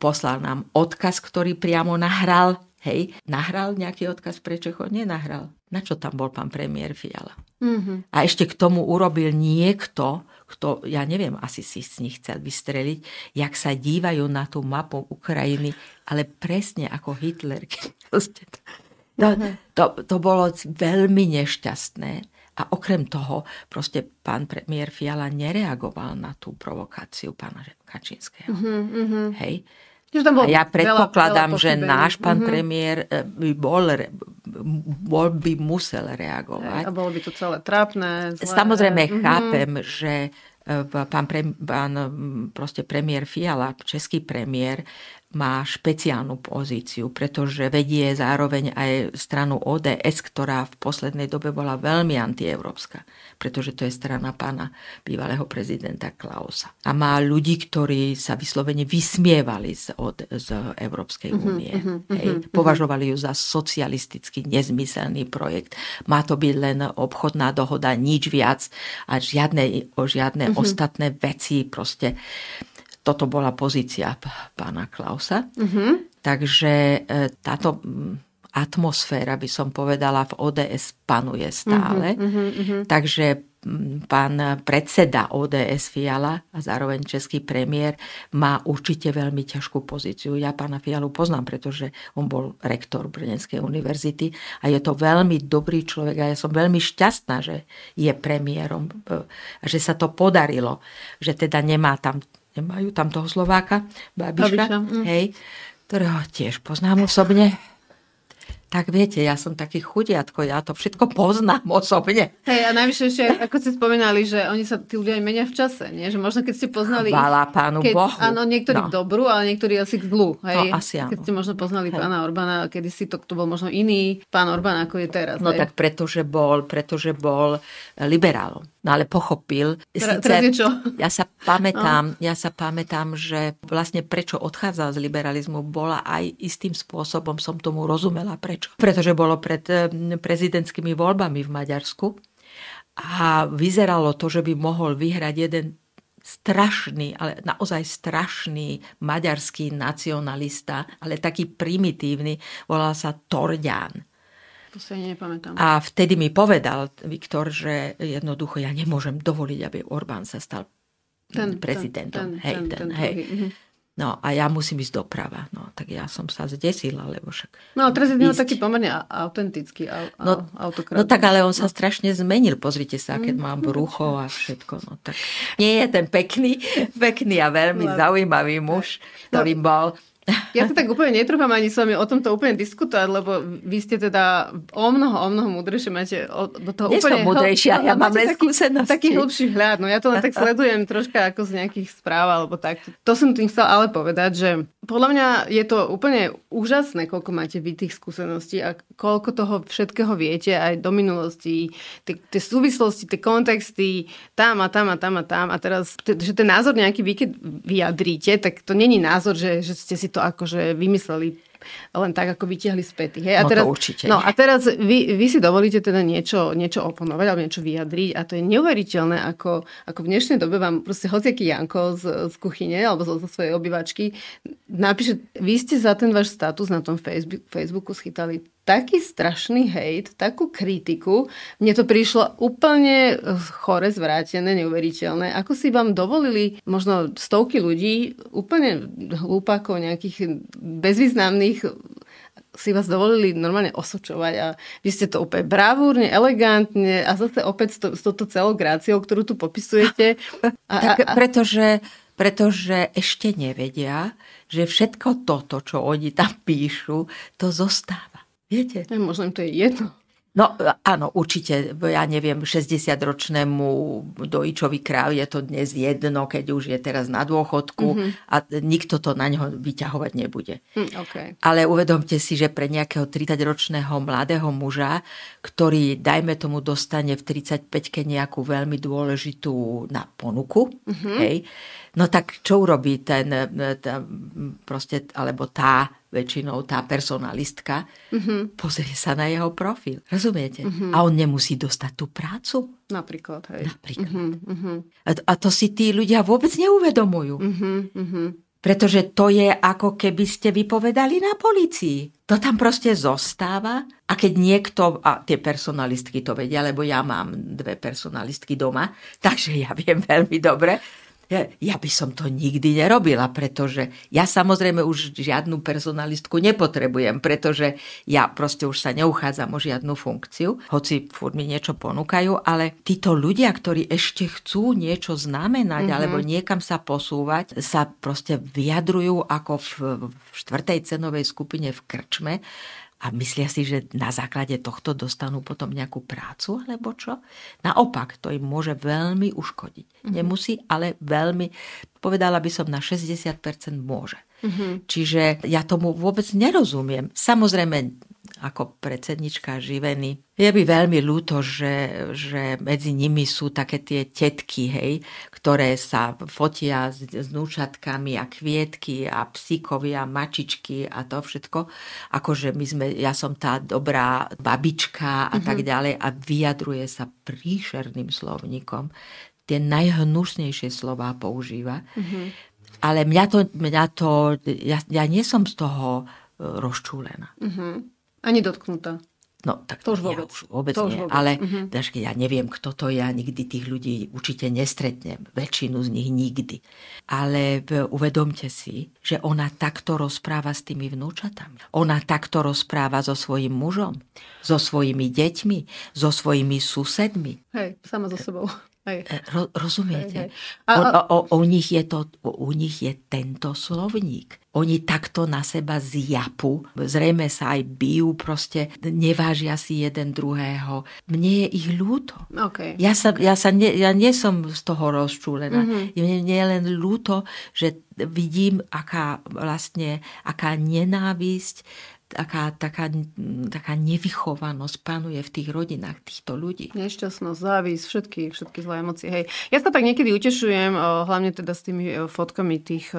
poslal nám odkaz, ktorý priamo nahral. Hej, nahral nejaký odkaz pre Čecho? Nenahral. Na čo tam bol pán premiér Fiala? Mm-hmm. A ešte k tomu urobil niekto, kto, ja neviem, asi si z nich chcel vystreliť, jak sa dívajú na tú mapu Ukrajiny, ale presne ako Hitler. To, to, to bolo veľmi nešťastné. A okrem toho, proste pán premiér Fiala nereagoval na tú provokáciu pána Kačinského. Mm-hmm. Hej. A ja predpokladám, veľa, veľa že náš pán mm-hmm. premiér e, by bol, bol by musel reagovať. A bolo by to celé trápne. Zlé. Samozrejme mm-hmm. chápem, že e, pán, pre, pán proste premiér Fiala, český premiér, má špeciálnu pozíciu, pretože vedie zároveň aj stranu ODS, ktorá v poslednej dobe bola veľmi antieurópska, pretože to je strana pána bývalého prezidenta Klausa. A má ľudí, ktorí sa vyslovene vysmievali z, od, z Európskej mhm, únie. Uh-huh, uh-huh, Hej. Uh-huh. Považovali ju za socialistický, nezmyselný projekt. Má to byť len obchodná dohoda, nič viac a žiadne, o žiadne uh-huh. ostatné veci proste toto bola pozícia pána Klausa. Mm-hmm. Takže e, táto atmosféra, by som povedala, v ODS panuje stále. Mm-hmm, mm-hmm. Takže pán predseda ODS Fiala a zároveň český premiér má určite veľmi ťažkú pozíciu. Ja pána Fialu poznám, pretože on bol rektor Brnenskej univerzity a je to veľmi dobrý človek a ja som veľmi šťastná, že je premiérom e, a že sa to podarilo, že teda nemá tam nemajú tam toho Slováka, Babiša, Babiša mm. hej, ktorého tiež poznám osobne tak viete, ja som taký chudiatko, ja to všetko poznám osobne. Hej, a najvyššie ešte, ako ste spomínali, že oni sa, tí ľudia menia v čase, nie? Že možno keď ste poznali... Chvála pánu keď, Bohu. Áno, niektorí no. k dobru, ale niektorí asi k zlu. Hej? No, asi áno. Keď ste možno poznali hej. pána Orbána, kedy si to, to bol možno iný pán Orbán, ako je teraz. No hej? tak pretože bol, pretože bol liberálom. No ale pochopil. Síce, teraz? Ja sa pamätám, no. ja sa pamätám, že vlastne prečo odchádzal z liberalizmu, bola aj istým spôsobom, som tomu rozumela, prečo. Pretože bolo pred eh, prezidentskými voľbami v Maďarsku a vyzeralo to, že by mohol vyhrať jeden strašný, ale naozaj strašný maďarský nacionalista, ale taký primitívny, volal sa Torďán. To si ani nepamätám. A vtedy mi povedal Viktor, že jednoducho ja nemôžem dovoliť, aby Orbán sa stal ten, prezidentom. Ten, hej, ten, ten, ten, hej. Mhm. No a ja musím ísť doprava. No tak ja som sa zdesila, lebo však... No a teraz je taký pomerne autentický au, no, autokrat. No tak ale on sa no. strašne zmenil. Pozrite sa, keď mm. mám brucho a všetko. No tak nie je ten pekný, pekný a veľmi zaujímavý muž, ktorý no. bol ja to tak úplne netrúfam ani s vami o tomto úplne diskutovať, lebo vy ste teda o mnoho, o mnoho múdrejšie, máte do toho Nie úplne... múdrejšia, ja mám len skúsenosti. Taký hlbší vhľad, no ja to len tak sledujem troška ako z nejakých správ alebo tak. To som tým chcel ale povedať, že podľa mňa je to úplne úžasné, koľko máte vy tých skúseností a koľko toho všetkého viete aj do minulosti, tie súvislosti, tie kontexty, tam a tam a tam a tam a teraz, že ten názor nejaký vy keď vyjadríte, tak to není názor, že, že ste si to akože vymysleli len tak, ako vytiahli späty. Hej? A no teraz, to určite. No a teraz vy, vy si dovolíte teda niečo, niečo oponovať alebo niečo vyjadriť a to je neuveriteľné, ako, ako v dnešnej dobe vám proste hociaký Janko z, z kuchyne alebo zo, zo svojej obyvačky napíše, vy ste za ten váš status na tom Facebook, Facebooku schytali taký strašný hejt, takú kritiku. Mne to prišlo úplne chore, zvrátené, neuveriteľné. Ako si vám dovolili možno stovky ľudí, úplne hlúpakov, nejakých bezvýznamných si vás dovolili normálne osočovať a vy ste to úplne bravúrne, elegantne a zase opäť s, to, s touto celou gráciou, ktorú tu popisujete. A, tak a, a... Pretože, pretože ešte nevedia, že všetko toto, čo oni tam píšu, to zostáva. Viete? Ja, možno im to je jedno. No áno, určite, ja neviem, 60-ročnému dojičovi kráv je to dnes jedno, keď už je teraz na dôchodku mm-hmm. a nikto to na neho vyťahovať nebude. Mm, okay. Ale uvedomte si, že pre nejakého 30-ročného mladého muža, ktorý, dajme tomu, dostane v 35-ke nejakú veľmi dôležitú na ponuku, mm-hmm. hej, no tak čo urobí ten, ten proste, alebo tá väčšinou tá personalistka, mm-hmm. pozrie sa na jeho profil. Rozumiete? Mm-hmm. A on nemusí dostať tú prácu. Napríklad, hej. Napríklad. Mm-hmm. A, a to si tí ľudia vôbec neuvedomujú. Mm-hmm. Pretože to je ako keby ste vypovedali na policii. To tam proste zostáva a keď niekto, a tie personalistky to vedia, lebo ja mám dve personalistky doma, takže ja viem veľmi dobre, ja, ja by som to nikdy nerobila, pretože ja samozrejme už žiadnu personalistku nepotrebujem, pretože ja proste už sa neuchádzam o žiadnu funkciu, hoci furt mi niečo ponúkajú, ale títo ľudia, ktorí ešte chcú niečo znamenať mm-hmm. alebo niekam sa posúvať, sa proste vyjadrujú ako v, v štvrtej cenovej skupine v krčme a myslia si, že na základe tohto dostanú potom nejakú prácu alebo čo? Naopak, to im môže veľmi uškodiť. Mm-hmm. Nemusí, ale veľmi, povedala by som, na 60% môže. Mm-hmm. Čiže ja tomu vôbec nerozumiem. Samozrejme, ako predsednička živeny. Je by veľmi ľúto, že, že medzi nimi sú také tie tetky, hej, ktoré sa fotia s, s núčatkami a kvietky a psíkovia, mačičky a to všetko. Akože my sme, ja som tá dobrá babička a mm-hmm. tak ďalej a vyjadruje sa príšerným slovníkom. Tie najhnusnejšie slová používa. Mm-hmm. Ale mňa to, mňa to ja, ja nie som z toho e, rozčúlená. Mm-hmm. Ani dotknutá. No, tak to už vôbec, ja už vôbec to nie. Už vôbec. Ale uh-huh. daž, ja neviem, kto to ja nikdy tých ľudí určite nestretnem. Väčšinu z nich nikdy. Ale uvedomte si, že ona takto rozpráva s tými vnúčatami. Ona takto rozpráva so svojím mužom, so svojimi deťmi, so svojimi susedmi. Hej, sama so sebou. Hej. E, ro, rozumiete? Hej, hej. A, a... O, o, o nich je to, u nich je tento slovník oni takto na seba zjapu, zrejme sa aj bijú, proste nevážia si jeden druhého. Mne je ich ľúto. Okay. Ja, sa, ja, sa ne, ja nie som z toho rozčúlená. Mm-hmm. Mne je len ľúto, že vidím, aká vlastne, aká nenávisť, taká, taká, taká nevychovanosť panuje v tých rodinách týchto ľudí. Nešťastnosť, závis, všetky, všetky zlé emócie. Hej. Ja sa tak niekedy utešujem, hlavne teda s tými fotkami tých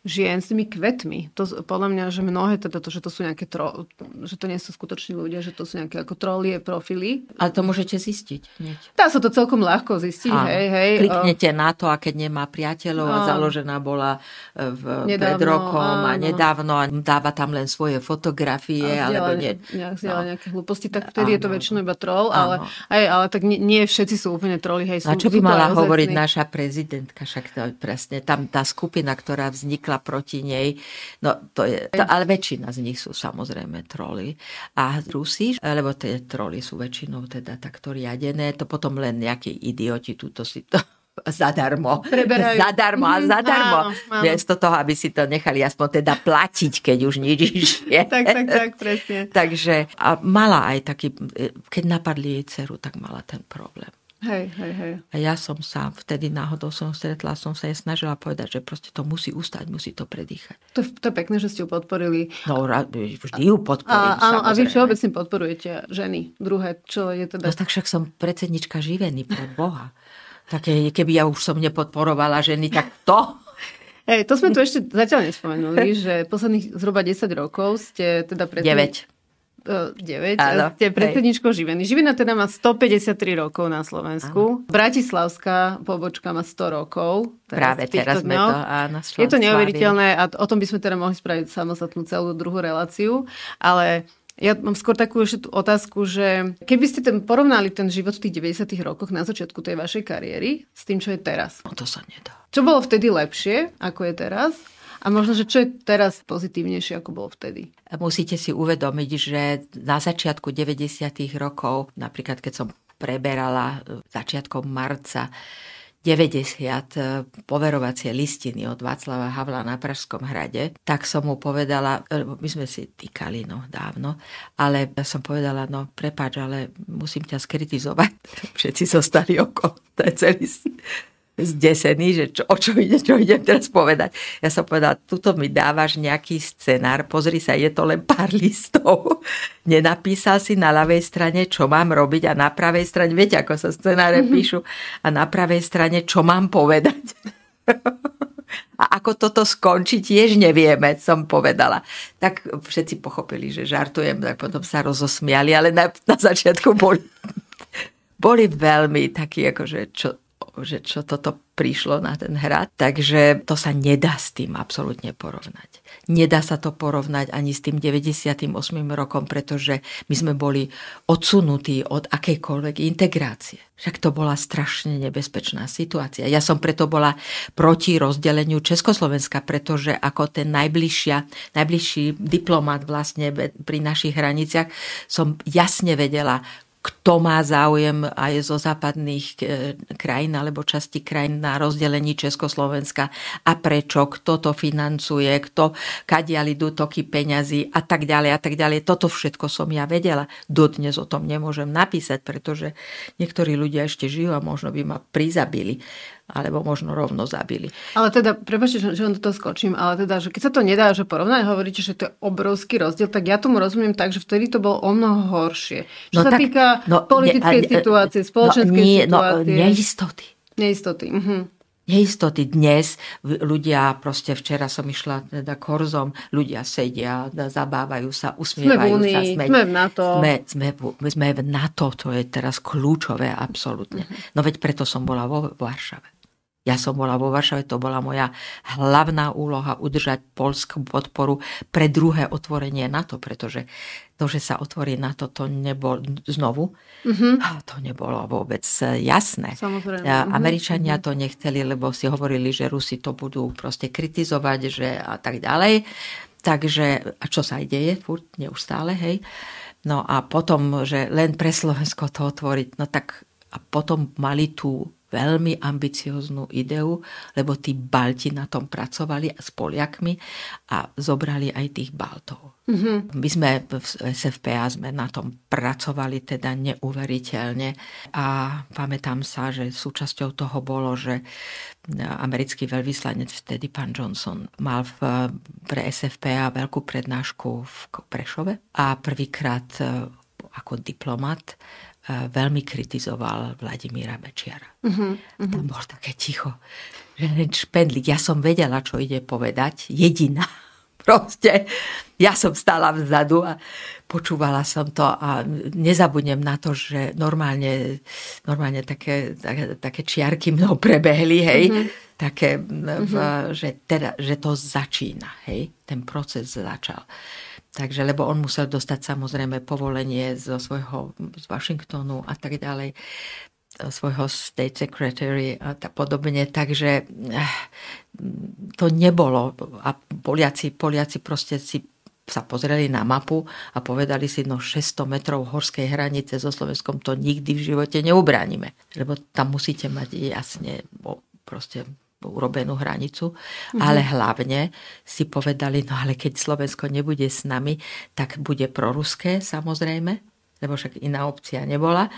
žien s tými kvetmi. To podľa mňa, že mnohé teda to, že to sú nejaké tro, že to nie sú skutoční ľudia, že to sú nejaké ako trolie profily. Ale to môžete zistiť hneď. Dá sa to celkom ľahko zistiť, Áno. hej, hej. Kliknete na to a keď nemá priateľov a založená bola e, v, nedávno, pred rokom áno. a nedávno a dáva tam len svoje fotografie a alebo nie. Nejak no. nejaké hlúposti, tak vtedy áno. je to väčšinou iba troll, ale, aj, ale tak nie, nie všetci sú úplne troli, hej. Sú, a čo by mala hovoriť naša prezidentka, však to presne, tam tá skupina, ktorá vznikla vznikla proti nej. No to je, to, ale väčšina z nich sú samozrejme troly. A Rusi, lebo tie troly sú väčšinou teda takto riadené, to potom len nejakí idioti túto si to zadarmo. Preberajú. Zadarmo a mhm, zadarmo. Áno, áno. Miesto toho, aby si to nechali aspoň teda platiť, keď už nič je. tak, tak, tak, presne. Takže a mala aj taký, keď napadli jej dceru, tak mala ten problém. Hej, hej, hej. A ja som sa vtedy náhodou som stretla, som sa jej snažila povedať, že proste to musí ustať, musí to predýchať. To, to je pekné, že ste ju podporili. No, vždy ju podporím, a, a, a vy všeobecne podporujete ženy, druhé, čo je teda... No tak však som predsednička živený pre Boha. Také, keby ja už som nepodporovala ženy, tak to... Hej, to sme tu ešte zatiaľ nespomenuli, že posledných zhruba 10 rokov ste teda... Predtým... 9 9. Áno, ste predsedničkou Živeny. Živina teda má 153 rokov na Slovensku. Áno. Bratislavská pobočka má 100 rokov. Teraz Práve teraz sme to, áno, Je to neuveriteľné a o tom by sme teda mohli spraviť samostatnú celú druhú reláciu, ale Ja mám skôr takú ešte tú otázku, že keby ste ten, porovnali ten život v tých 90 rokoch na začiatku tej vašej kariéry s tým, čo je teraz. No to sa nedá. Čo bolo vtedy lepšie, ako je teraz? A možno, že čo je teraz pozitívnejšie, ako bolo vtedy? Musíte si uvedomiť, že na začiatku 90. rokov, napríklad keď som preberala začiatkom marca 90 e, poverovacie listiny od Václava Havla na Pražskom hrade, tak som mu povedala, e, my sme si týkali no dávno, ale som povedala, no prepáč, ale musím ťa skritizovať. Všetci zostali okolo. To je celý zdesený, že čo, o čo ide, čo idem teraz povedať. Ja som povedala, tuto mi dávaš nejaký scenár, pozri sa, je to len pár listov. Nenapísal si na ľavej strane, čo mám robiť a na pravej strane, viete, ako sa scenáre mm-hmm. píšu, a na pravej strane, čo mám povedať. A ako toto skončí, tiež nevieme, som povedala. Tak všetci pochopili, že žartujem, tak potom sa rozosmiali, ale na, na začiatku boli, boli veľmi takí, akože čo, že čo toto prišlo na ten hrad. Takže to sa nedá s tým absolútne porovnať. Nedá sa to porovnať ani s tým 98. rokom, pretože my sme boli odsunutí od akejkoľvek integrácie. Však to bola strašne nebezpečná situácia. Ja som preto bola proti rozdeleniu Československa, pretože ako ten najbližšia, najbližší diplomat vlastne pri našich hraniciach som jasne vedela, kto má záujem aj zo západných e, krajín alebo časti krajín na rozdelení Československa a prečo, kto to financuje, kto, kadiaľ idú toky peňazí a tak ďalej a tak ďalej. Toto všetko som ja vedela. Dodnes o tom nemôžem napísať, pretože niektorí ľudia ešte žijú a možno by ma prizabili alebo možno rovno zabili. Ale teda, prepáčte, že, že on to skočím, ale teda, že keď sa to nedá, že porovnať, hovoríte, že to je obrovský rozdiel, tak ja tomu rozumiem tak, že vtedy to bolo o mnoho horšie. Čo no sa tak, týka no, politickej ne, situácie, spoločenskej no, nie, situácie. No, neistoty. Neistoty. Uh-huh neistoty dnes. Ľudia, proste včera som išla teda korzom, ľudia sedia, zabávajú sa, usmievajú sme sa. Sme, sme v NATO. Sme, sme, sme v NATO, to je teraz kľúčové, absolútne. Uh-huh. No veď preto som bola vo Varšave. Ja som bola vo Varšave, to bola moja hlavná úloha udržať polskú podporu pre druhé otvorenie NATO, pretože to, že sa otvorí NATO, to nebolo znovu, mm-hmm. to nebolo vôbec jasné. Samozrejme. Mhm, Američania mm-hmm. to nechceli, lebo si hovorili, že Rusi to budú proste kritizovať že a tak ďalej. Takže, a čo sa aj deje, furt, neustále, hej. No a potom, že len pre Slovensko to otvoriť, no tak a potom mali tú veľmi ambicioznú ideu, lebo tí Balti na tom pracovali s Poliakmi a zobrali aj tých Baltov. Mm-hmm. My sme v SFPA sme na tom pracovali teda neuveriteľne a pamätám sa, že súčasťou toho bolo, že americký veľvyslanec vtedy, pán Johnson, mal v, pre SFPA veľkú prednášku v Prešove a prvýkrát e, ako diplomat veľmi kritizoval Vladimíra Mečiara. Uh-huh, uh-huh. Tam bol také ticho, že len špendlík. Ja som vedela, čo ide povedať. Jediná. Proste. Ja som stála vzadu a počúvala som to a nezabudnem na to, že normálne, normálne také, také, také čiarky mnou prebehli, hej. Uh-huh. Také, v, uh-huh. že, teda, že to začína, hej. Ten proces začal. Takže, lebo on musel dostať samozrejme povolenie zo svojho, z Washingtonu a tak ďalej, svojho state secretary a tak podobne. Takže eh, to nebolo. A Poliaci, Poliaci proste si sa pozreli na mapu a povedali si, no 600 metrov horskej hranice so Slovenskom to nikdy v živote neubránime. Lebo tam musíte mať jasne proste urobenú hranicu, mm-hmm. ale hlavne si povedali, no ale keď Slovensko nebude s nami, tak bude proruské samozrejme, lebo však iná opcia nebola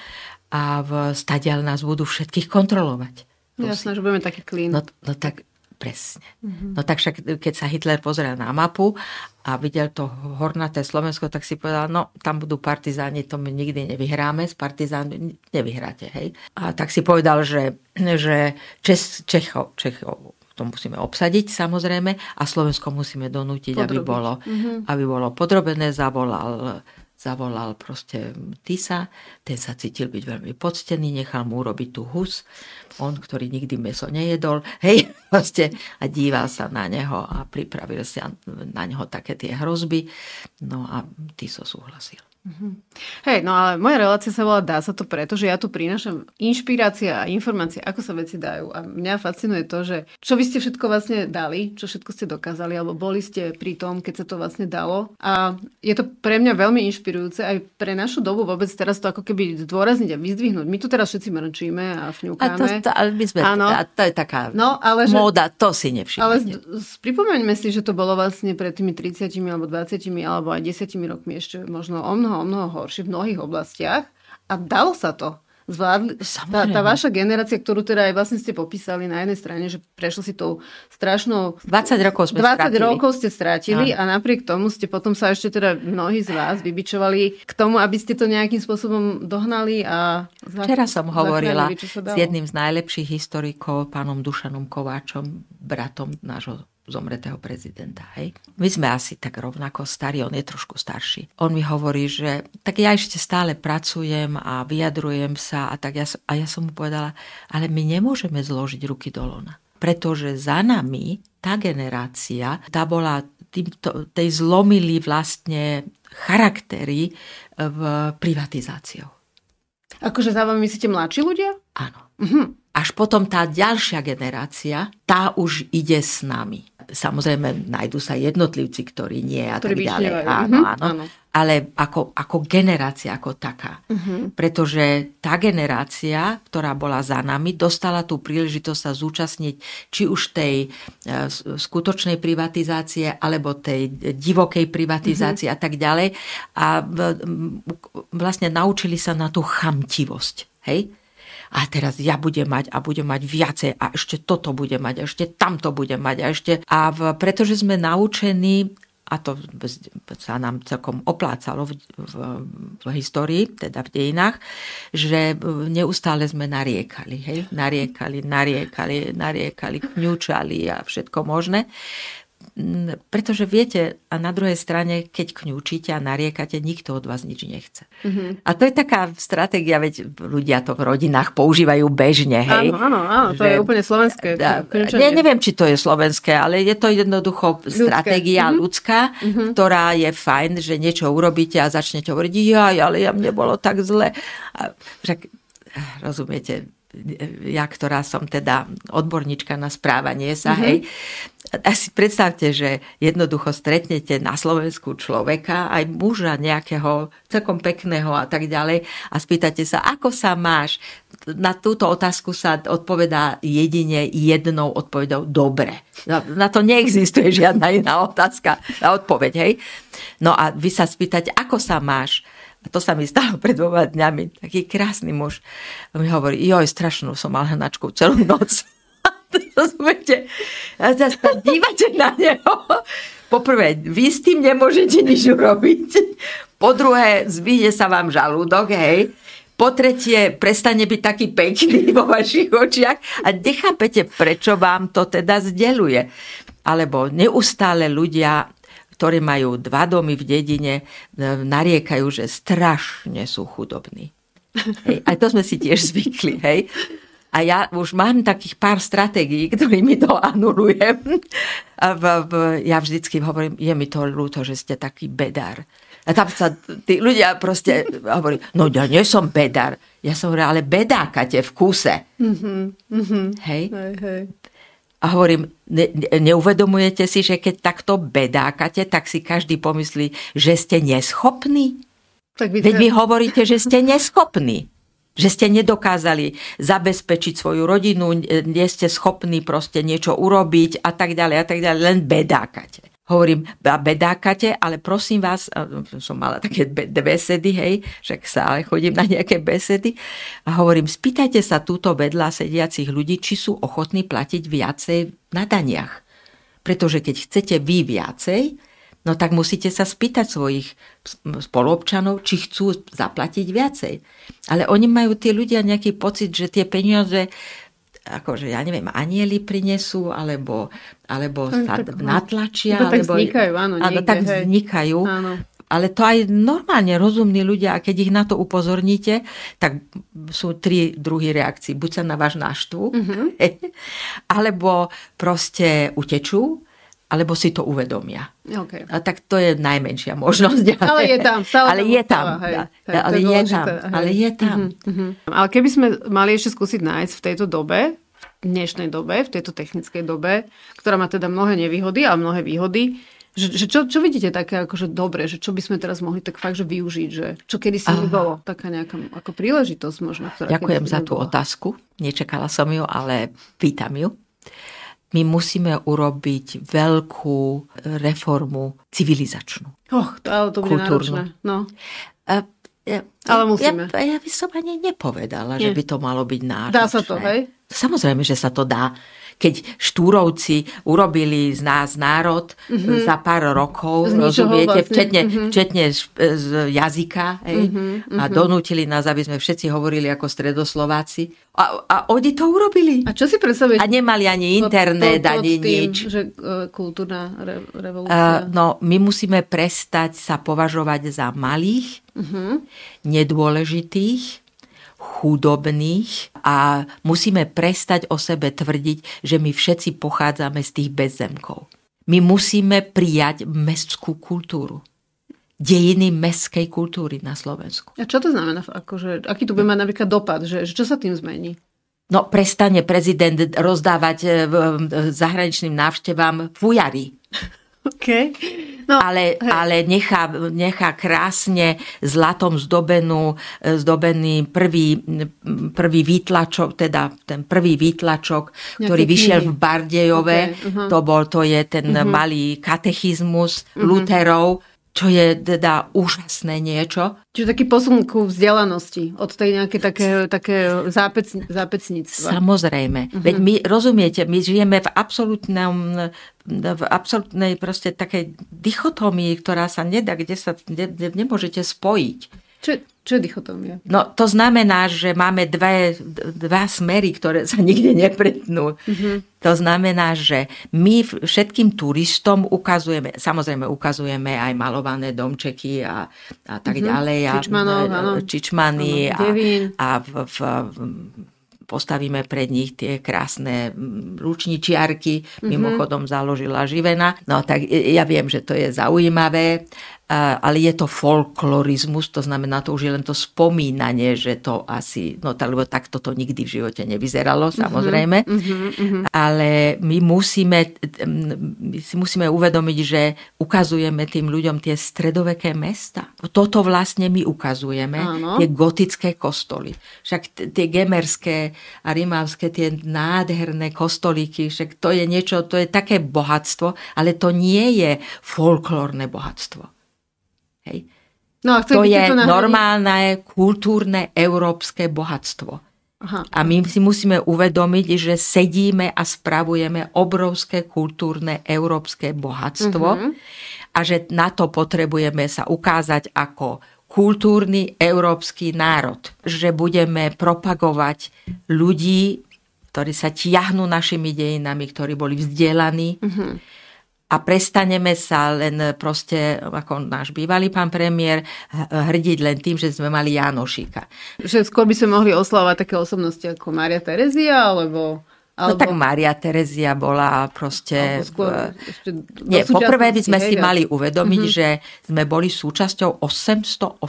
a v stadiaľ nás budú všetkých kontrolovať. Jasné, že budeme taký klín. No, no tak Presne. Mm-hmm. No tak však, keď sa Hitler pozrel na mapu a videl to hornaté Slovensko, tak si povedal, no tam budú partizáni, to my nikdy nevyhráme, s partizánmi nevyhráte, hej. A tak si povedal, že, že Čes, Čechov, Čechov to musíme obsadiť samozrejme a Slovensko musíme donútiť, aby bolo, mm-hmm. aby bolo podrobené, zavolal zavolal proste Tisa, ten sa cítil byť veľmi poctený, nechal mu urobiť tú hus, on, ktorý nikdy meso nejedol, hej, proste, a díval sa na neho a pripravil sa na neho také tie hrozby, no a Tiso súhlasil. Mm-hmm. Hej, no ale moja relácia sa volá Dá sa to preto, že ja tu prinášam inšpirácia a informácie, ako sa veci dajú. A mňa fascinuje to, že čo vy ste všetko vlastne dali, čo všetko ste dokázali, alebo boli ste pri tom, keď sa to vlastne dalo. A je to pre mňa veľmi inšpirujúce aj pre našu dobu vôbec teraz to ako keby zdôrazniť a vyzdvihnúť. My tu teraz všetci mrčíme a fňukáme. A to, to, ale my sme, Áno. A to je taká no, ale že, móda, to si nevšimnete. Ale pripomeňme si, že to bolo vlastne pred tými 30 alebo 20 alebo aj 10 rokmi ešte možno o mnoho mnoho, mnoho horší v mnohých oblastiach a dalo sa to. Zvládli, tá, tá vaša generácia, ktorú teda aj vlastne ste popísali na jednej strane, že prešlo si tou strašnou... 20 rokov sme 20 strátili. rokov ste strátili a napriek tomu ste potom sa ešte teda mnohí z vás vybičovali k tomu, aby ste to nejakým spôsobom dohnali a... Včera som hovorila s jedným z najlepších historikov, pánom Dušanom Kováčom, bratom nášho zomretého prezidenta. Hej. My sme asi tak rovnako starí, on je trošku starší. On mi hovorí, že tak ja ešte stále pracujem a vyjadrujem sa a tak ja, a ja som mu povedala, ale my nemôžeme zložiť ruky do lona. Pretože za nami tá generácia, tá bola týmto, tej zlomili vlastne charaktery v privatizáciou. Akože za vami myslíte mladší ľudia? Áno. Uh-huh. Až potom tá ďalšia generácia, tá už ide s nami. Samozrejme, nájdú sa jednotlivci, ktorí nie a ktorí tak ďalej. Áno, uh-huh. áno. áno. Ale ako, ako generácia, ako taká. Uh-huh. Pretože tá generácia, ktorá bola za nami, dostala tú príležitosť sa zúčastniť či už tej uh, skutočnej privatizácie, alebo tej divokej privatizácie uh-huh. a tak ďalej. A vlastne naučili sa na tú chamtivosť. Hej? A teraz ja budem mať a budem mať viacej a ešte toto budem mať a ešte tamto budem mať a ešte... A v, pretože sme naučení a to sa nám celkom oplácalo v, v, v histórii, teda v dejinách, že neustále sme nariekali, hej? Nariekali, nariekali, nariekali, kňučali a všetko možné. Pretože viete, a na druhej strane, keď kňúčite a nariekate, nikto od vás nič nechce. Mm-hmm. A to je taká stratégia, veď ľudia to v rodinách používajú bežne. Hej? Áno, áno, áno to je úplne slovenské. Da, ja neviem, či to je slovenské, ale je to jednoducho ľudské. stratégia mm-hmm. ľudská, mm-hmm. ktorá je fajn, že niečo urobíte a začnete hovoriť, jaj, ale ja mne bolo tak zle. A však, rozumiete, ja, ktorá som teda odborníčka na správanie sa, mm-hmm. hej, a si predstavte, že jednoducho stretnete na Slovensku človeka, aj muža nejakého celkom pekného a tak ďalej a spýtate sa, ako sa máš? Na túto otázku sa odpovedá jedine jednou odpovedou dobre. Na to neexistuje žiadna iná otázka, odpoveď, hej? No a vy sa spýtate, ako sa máš? A to sa mi stalo pred dvoma dňami. Taký krásny muž. A mi hovorí, joj, strašnú som mal hnačku celú noc. Rozumiete? A sa dívate na neho. Poprvé, vy s tým nemôžete nič urobiť. Po druhé, zvýhne sa vám žalúdok, hej. Po tretie, prestane byť taký pekný vo vašich očiach a nechápete, prečo vám to teda zdeluje. Alebo neustále ľudia ktorí majú dva domy v dedine, e, nariekajú, že strašne sú chudobní. Hej, aj to sme si tiež zvykli. Hej. A ja už mám takých pár stratégií, ktorými to anulujem. A v, v, ja vždycky hovorím, je mi to ľúto, že ste taký bedár. A tam sa tí ľudia proste hovorí, no ja nie som bedár. Ja som hovorila, ale bedákate v kúse. Mm-hmm, mm-hmm. Hej? Hej, hej. A hovorím, ne, neuvedomujete si, že keď takto bedákate, tak si každý pomyslí, že ste neschopní? Tak vy Veď vy hovoríte, že ste neschopní. Že ste nedokázali zabezpečiť svoju rodinu, nie ste schopní proste niečo urobiť a tak ďalej a tak ďalej, len bedákate hovorím, bedákate, ale prosím vás, som mala také besedy, hej, však sa ale chodím na nejaké besedy a hovorím, spýtajte sa túto vedľa sediacich ľudí, či sú ochotní platiť viacej na daniach. Pretože keď chcete vy viacej, no tak musíte sa spýtať svojich spoluobčanov, či chcú zaplatiť viacej. Ale oni majú tie ľudia nejaký pocit, že tie peniaze akože, ja neviem, anieli prinesú, alebo, alebo sa tak, natlačia. To alebo, tak vznikajú, áno. Niekde, tak hej. vznikajú. Áno. ale to aj normálne rozumní ľudia, a keď ich na to upozorníte, tak sú tri druhy reakcií. Buď sa na váš naštvu, mm-hmm. alebo proste utečú, alebo si to uvedomia. Okay. A tak to je najmenšia možnosť. Ale, ale je tam. Stále ale je tam. Hej, hej, ale, je tam ale je tam. Ale keby sme mali ešte skúsiť nájsť v tejto dobe, v dnešnej dobe, v tejto technickej dobe, ktorá má teda mnohé nevýhody a mnohé výhody, že, že čo, čo vidíte také akože dobre, že čo by sme teraz mohli tak fakt, že využiť, že čo kedy si bolo taká nejaká ako príležitosť možno. Ktorá Ďakujem za tú bola. otázku. Nečakala som ju, ale pýtam ju. My musíme urobiť veľkú reformu civilizačnú. Och, to, ale to bude náročné. No. A, ja, ale musíme. Ja, ja by som ani nepovedala, Nie. že by to malo byť náročné. Dá sa to, hej? Samozrejme, že sa to dá keď Štúrovci urobili z nás národ mm-hmm. za pár rokov, rozumiete, vlastne. včetne, mm-hmm. včetne z, z jazyka, hej, mm-hmm. a donútili nás, aby sme všetci hovorili ako stredoslováci. A, a oni to urobili. A čo si predstavujete? A nemali ani internet, pod, pod, pod ani tým, nič. Že uh, kultúrna re, revolúcia. Uh, no, my musíme prestať sa považovať za malých, uh-huh. nedôležitých, chudobných a musíme prestať o sebe tvrdiť, že my všetci pochádzame z tých bezzemkov. My musíme prijať mestskú kultúru. Dejiny mestskej kultúry na Slovensku. A čo to znamená? Akože, aký to bude mať napríklad dopad? Že, čo sa tým zmení? No, prestane prezident rozdávať e, zahraničným návštevám fujary. Okay. No, ale, ale nechá, nechá krásne zlatom zdobenú, zdobený prvý, prvý výtlačok, teda ten prvý výtlačok, Nejaké ktorý knihy. vyšiel v Bardejove. Okay, uh-huh. To bol, to je ten uh-huh. malý katechizmus uh-huh. Luterov čo je teda úžasné niečo. Čiže taký posun ku vzdelanosti od tej nejaké také, také zápec, zápecníctva. Samozrejme. Uh-huh. Veď my, rozumiete, my žijeme v absolútnom v absolútnej proste takej dichotómii, ktorá sa nedá, kde sa ne, nemôžete spojiť. Čo, čo je dichotómia? No to znamená, že máme dve, dva smery, ktoré sa nikde nepretnú. Mm-hmm. To znamená, že my všetkým turistom ukazujeme, samozrejme ukazujeme aj malované domčeky a, a tak mm-hmm. ďalej. A, Čičmanov, áno. Čičmany áno, a, a v, v, postavíme pred nich tie krásne ručničiarky, mm-hmm. mimochodom založila Živena. No tak ja viem, že to je zaujímavé ale je to folklorizmus, to znamená, to už je len to spomínanie, že to asi, no lebo takto to nikdy v živote nevyzeralo, mhm, samozrejme, uh-huh, uh-huh. ale my musíme, my si musíme uvedomiť, že ukazujeme tým ľuďom tie stredoveké mesta. Toto vlastne my ukazujeme, Áno. tie gotické kostoly. Však tie gemerské a rimavské, tie nádherné kostolíky, však to je niečo, to je také bohatstvo, ale to nie je folklórne bohatstvo. Hej. No, a to je to normálne kultúrne európske bohatstvo. Aha. A my si musíme uvedomiť, že sedíme a spravujeme obrovské kultúrne európske bohatstvo uh-huh. a že na to potrebujeme sa ukázať ako kultúrny európsky národ. Že budeme propagovať ľudí, ktorí sa tiahnú našimi dejinami, ktorí boli vzdelaní, uh-huh a prestaneme sa len proste, ako náš bývalý pán premiér, hrdiť len tým, že sme mali Janošika. Že skôr by sme mohli oslavovať také osobnosti ako Maria Terezia, alebo... No tak Maria Terezia bola proste... Skôr, v... Nie, poprvé by sme si mali uvedomiť, uh-huh. že sme boli súčasťou 880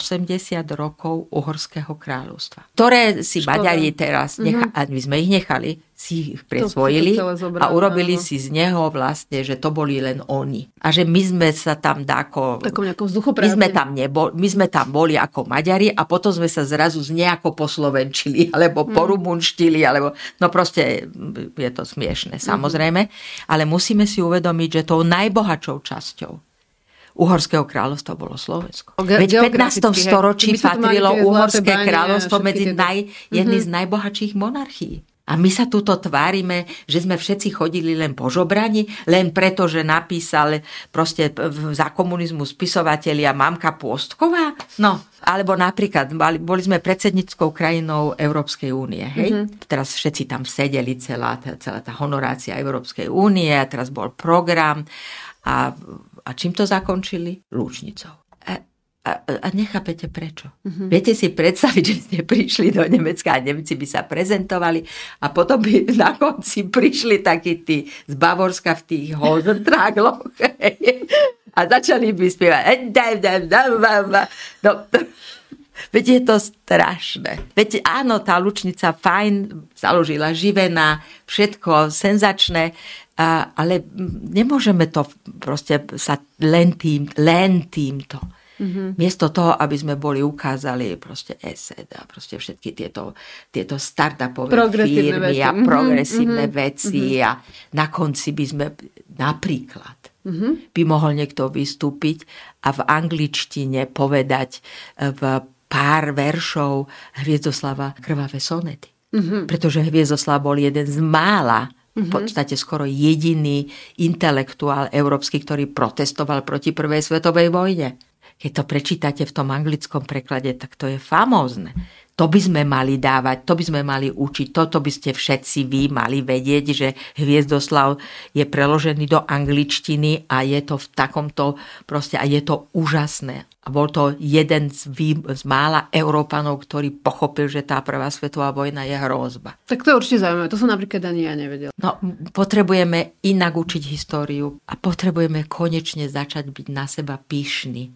rokov Uhorského kráľovstva, ktoré si Škoda. Maďari teraz, necha- uh-huh. my sme ich nechali, si ich presvojili zobrať, a urobili áno. si z neho vlastne, že to boli len oni. A že my sme sa tam dáko... My sme tam, nebol, my sme tam boli ako Maďari a potom sme sa zrazu z nejako poslovenčili, alebo hmm. porumunštili, alebo... No proste je to smiešne, mhm. samozrejme. Hmm. Ale musíme si uvedomiť, že tou najbohatšou časťou Uhorského kráľovstva bolo Slovensko. Ge- Veď v 15. storočí patrilo Uhorské kráľovstvo medzi naj, jedný mm-hmm. z najbohatších monarchií. A my sa tuto tvárime, že sme všetci chodili len po žobrani, len preto, že napísal proste za komunizmu spisovatelia Mamka Pôstková. No, alebo napríklad boli sme predsednickou krajinou Európskej únie. Hej? Mm-hmm. Teraz všetci tam sedeli, celá, celá tá honorácia Európskej únie a teraz bol program. A, a čím to zakončili? Lúčnicou. A, a nechápete prečo. Uh-huh. Viete si predstaviť, že ste prišli do Nemecka a Nemci by sa prezentovali a potom by na konci prišli takí tí z Bavorska v tých Hosentrágloch a začali by spievať. No, Veď je to strašné. Veď áno, tá lučnica fajn, založila živená, všetko senzačné, a, ale nemôžeme to proste sa len tým, len týmto. Mm-hmm. Miesto toho, aby sme boli ukázali proste ESET a proste všetky tieto, tieto startupové firmy veci. a mhm, progresívne mm-hmm. veci mm-hmm. a na konci by sme napríklad mm-hmm. by mohol niekto vystúpiť a v angličtine povedať e, v pár veršov Hviezdoslava krvavé sonety. Mm-hmm. Pretože Hviezdoslav bol jeden z mála v podstate skoro jediný intelektuál európsky, ktorý protestoval proti prvej svetovej vojne keď to prečítate v tom anglickom preklade, tak to je famózne. To by sme mali dávať, to by sme mali učiť, toto by ste všetci vy mali vedieť, že Hviezdoslav je preložený do angličtiny a je to v takomto proste a je to úžasné. A bol to jeden z, vý, z mála Európanov, ktorý pochopil, že tá prvá svetová vojna je hrozba. Tak to je určite zaujímavé, to som napríklad ani ja nevedel. No, potrebujeme inak učiť históriu a potrebujeme konečne začať byť na seba pyšní.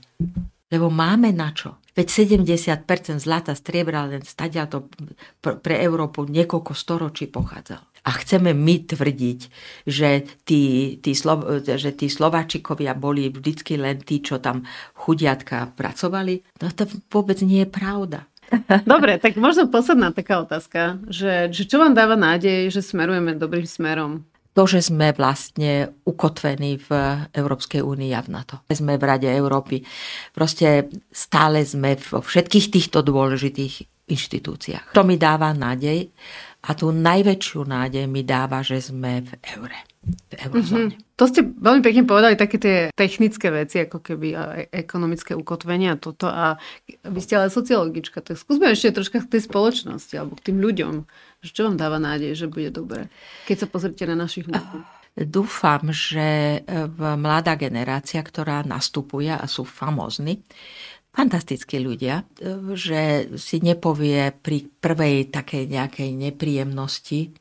Lebo máme na čo. Veď 70% zlata, striebra len stadia to pre Európu niekoľko storočí pochádzal. A chceme my tvrdiť, že tí, tí, Slo, že tí Slováčikovia boli vždycky len tí, čo tam chudiatka pracovali. No to vôbec nie je pravda. Dobre, tak možno posledná taká otázka, že, že čo vám dáva nádej, že smerujeme dobrým smerom? To, že sme vlastne ukotvení v Európskej únii a v NATO. Sme v Rade Európy. Proste stále sme vo všetkých týchto dôležitých inštitúciách. To mi dáva nádej a tú najväčšiu nádej mi dáva, že sme v eure. V. Mm-hmm. To ste veľmi pekne povedali, také tie technické veci, ako keby ekonomické ukotvenie a toto. A vy ste ale sociologička, tak skúsme ešte troška k tej spoločnosti alebo k tým ľuďom. Čo vám dáva nádej, že bude dobre, keď sa pozrite na našich ľudí? Dúfam, že mladá generácia, ktorá nastupuje a sú famózni, fantastickí ľudia, že si nepovie pri prvej takej nejakej nepríjemnosti,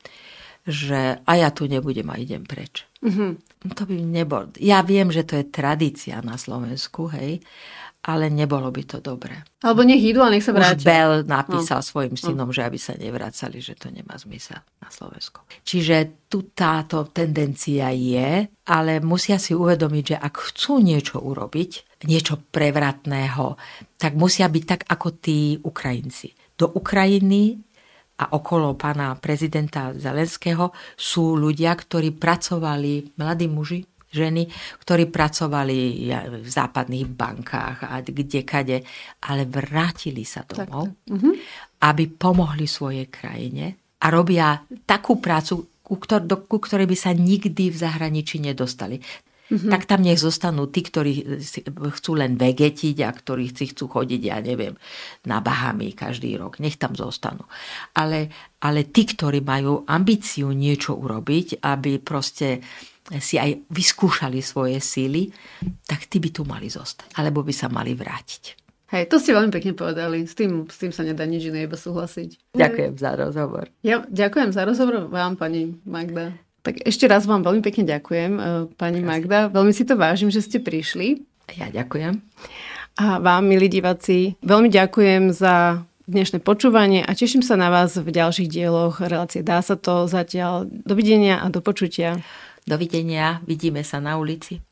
že a ja tu nebudem a idem preč. Mm-hmm. To by nebol. Ja viem, že to je tradícia na Slovensku, hej, ale nebolo by to dobré. Alebo nech idú a nech sa vrátia. Už Bell napísal no. svojim synom, no. že aby sa nevracali, že to nemá zmysel na Slovensku. Čiže tu táto tendencia je, ale musia si uvedomiť, že ak chcú niečo urobiť, niečo prevratného, tak musia byť tak ako tí Ukrajinci. Do Ukrajiny a okolo pána prezidenta Zelenského sú ľudia, ktorí pracovali, mladí muži, ženy, ktorí pracovali v západných bankách a kde kade, ale vrátili sa domov, uh-huh. aby pomohli svojej krajine a robia takú prácu, ku, ktor- do, ku ktorej by sa nikdy v zahraničí nedostali. Mm-hmm. Tak tam nech zostanú tí, ktorí chcú len vegetiť a ktorí si chcú chodiť, ja neviem, na Bahamy každý rok. Nech tam zostanú. Ale, ale tí, ktorí majú ambíciu niečo urobiť, aby proste si aj vyskúšali svoje síly, tak tí by tu mali zostať. Alebo by sa mali vrátiť. Hej, to ste veľmi pekne povedali. S tým, s tým sa nedá nič iné, iba súhlasiť. Ďakujem za rozhovor. Ja ďakujem za rozhovor vám, pani Magda. Tak ešte raz vám veľmi pekne ďakujem, e, pani Magda. Veľmi si to vážim, že ste prišli. Ja ďakujem. A vám, milí diváci, veľmi ďakujem za dnešné počúvanie a teším sa na vás v ďalších dieloch relácie Dá sa to zatiaľ. Dovidenia a do počutia. Dovidenia, vidíme sa na ulici.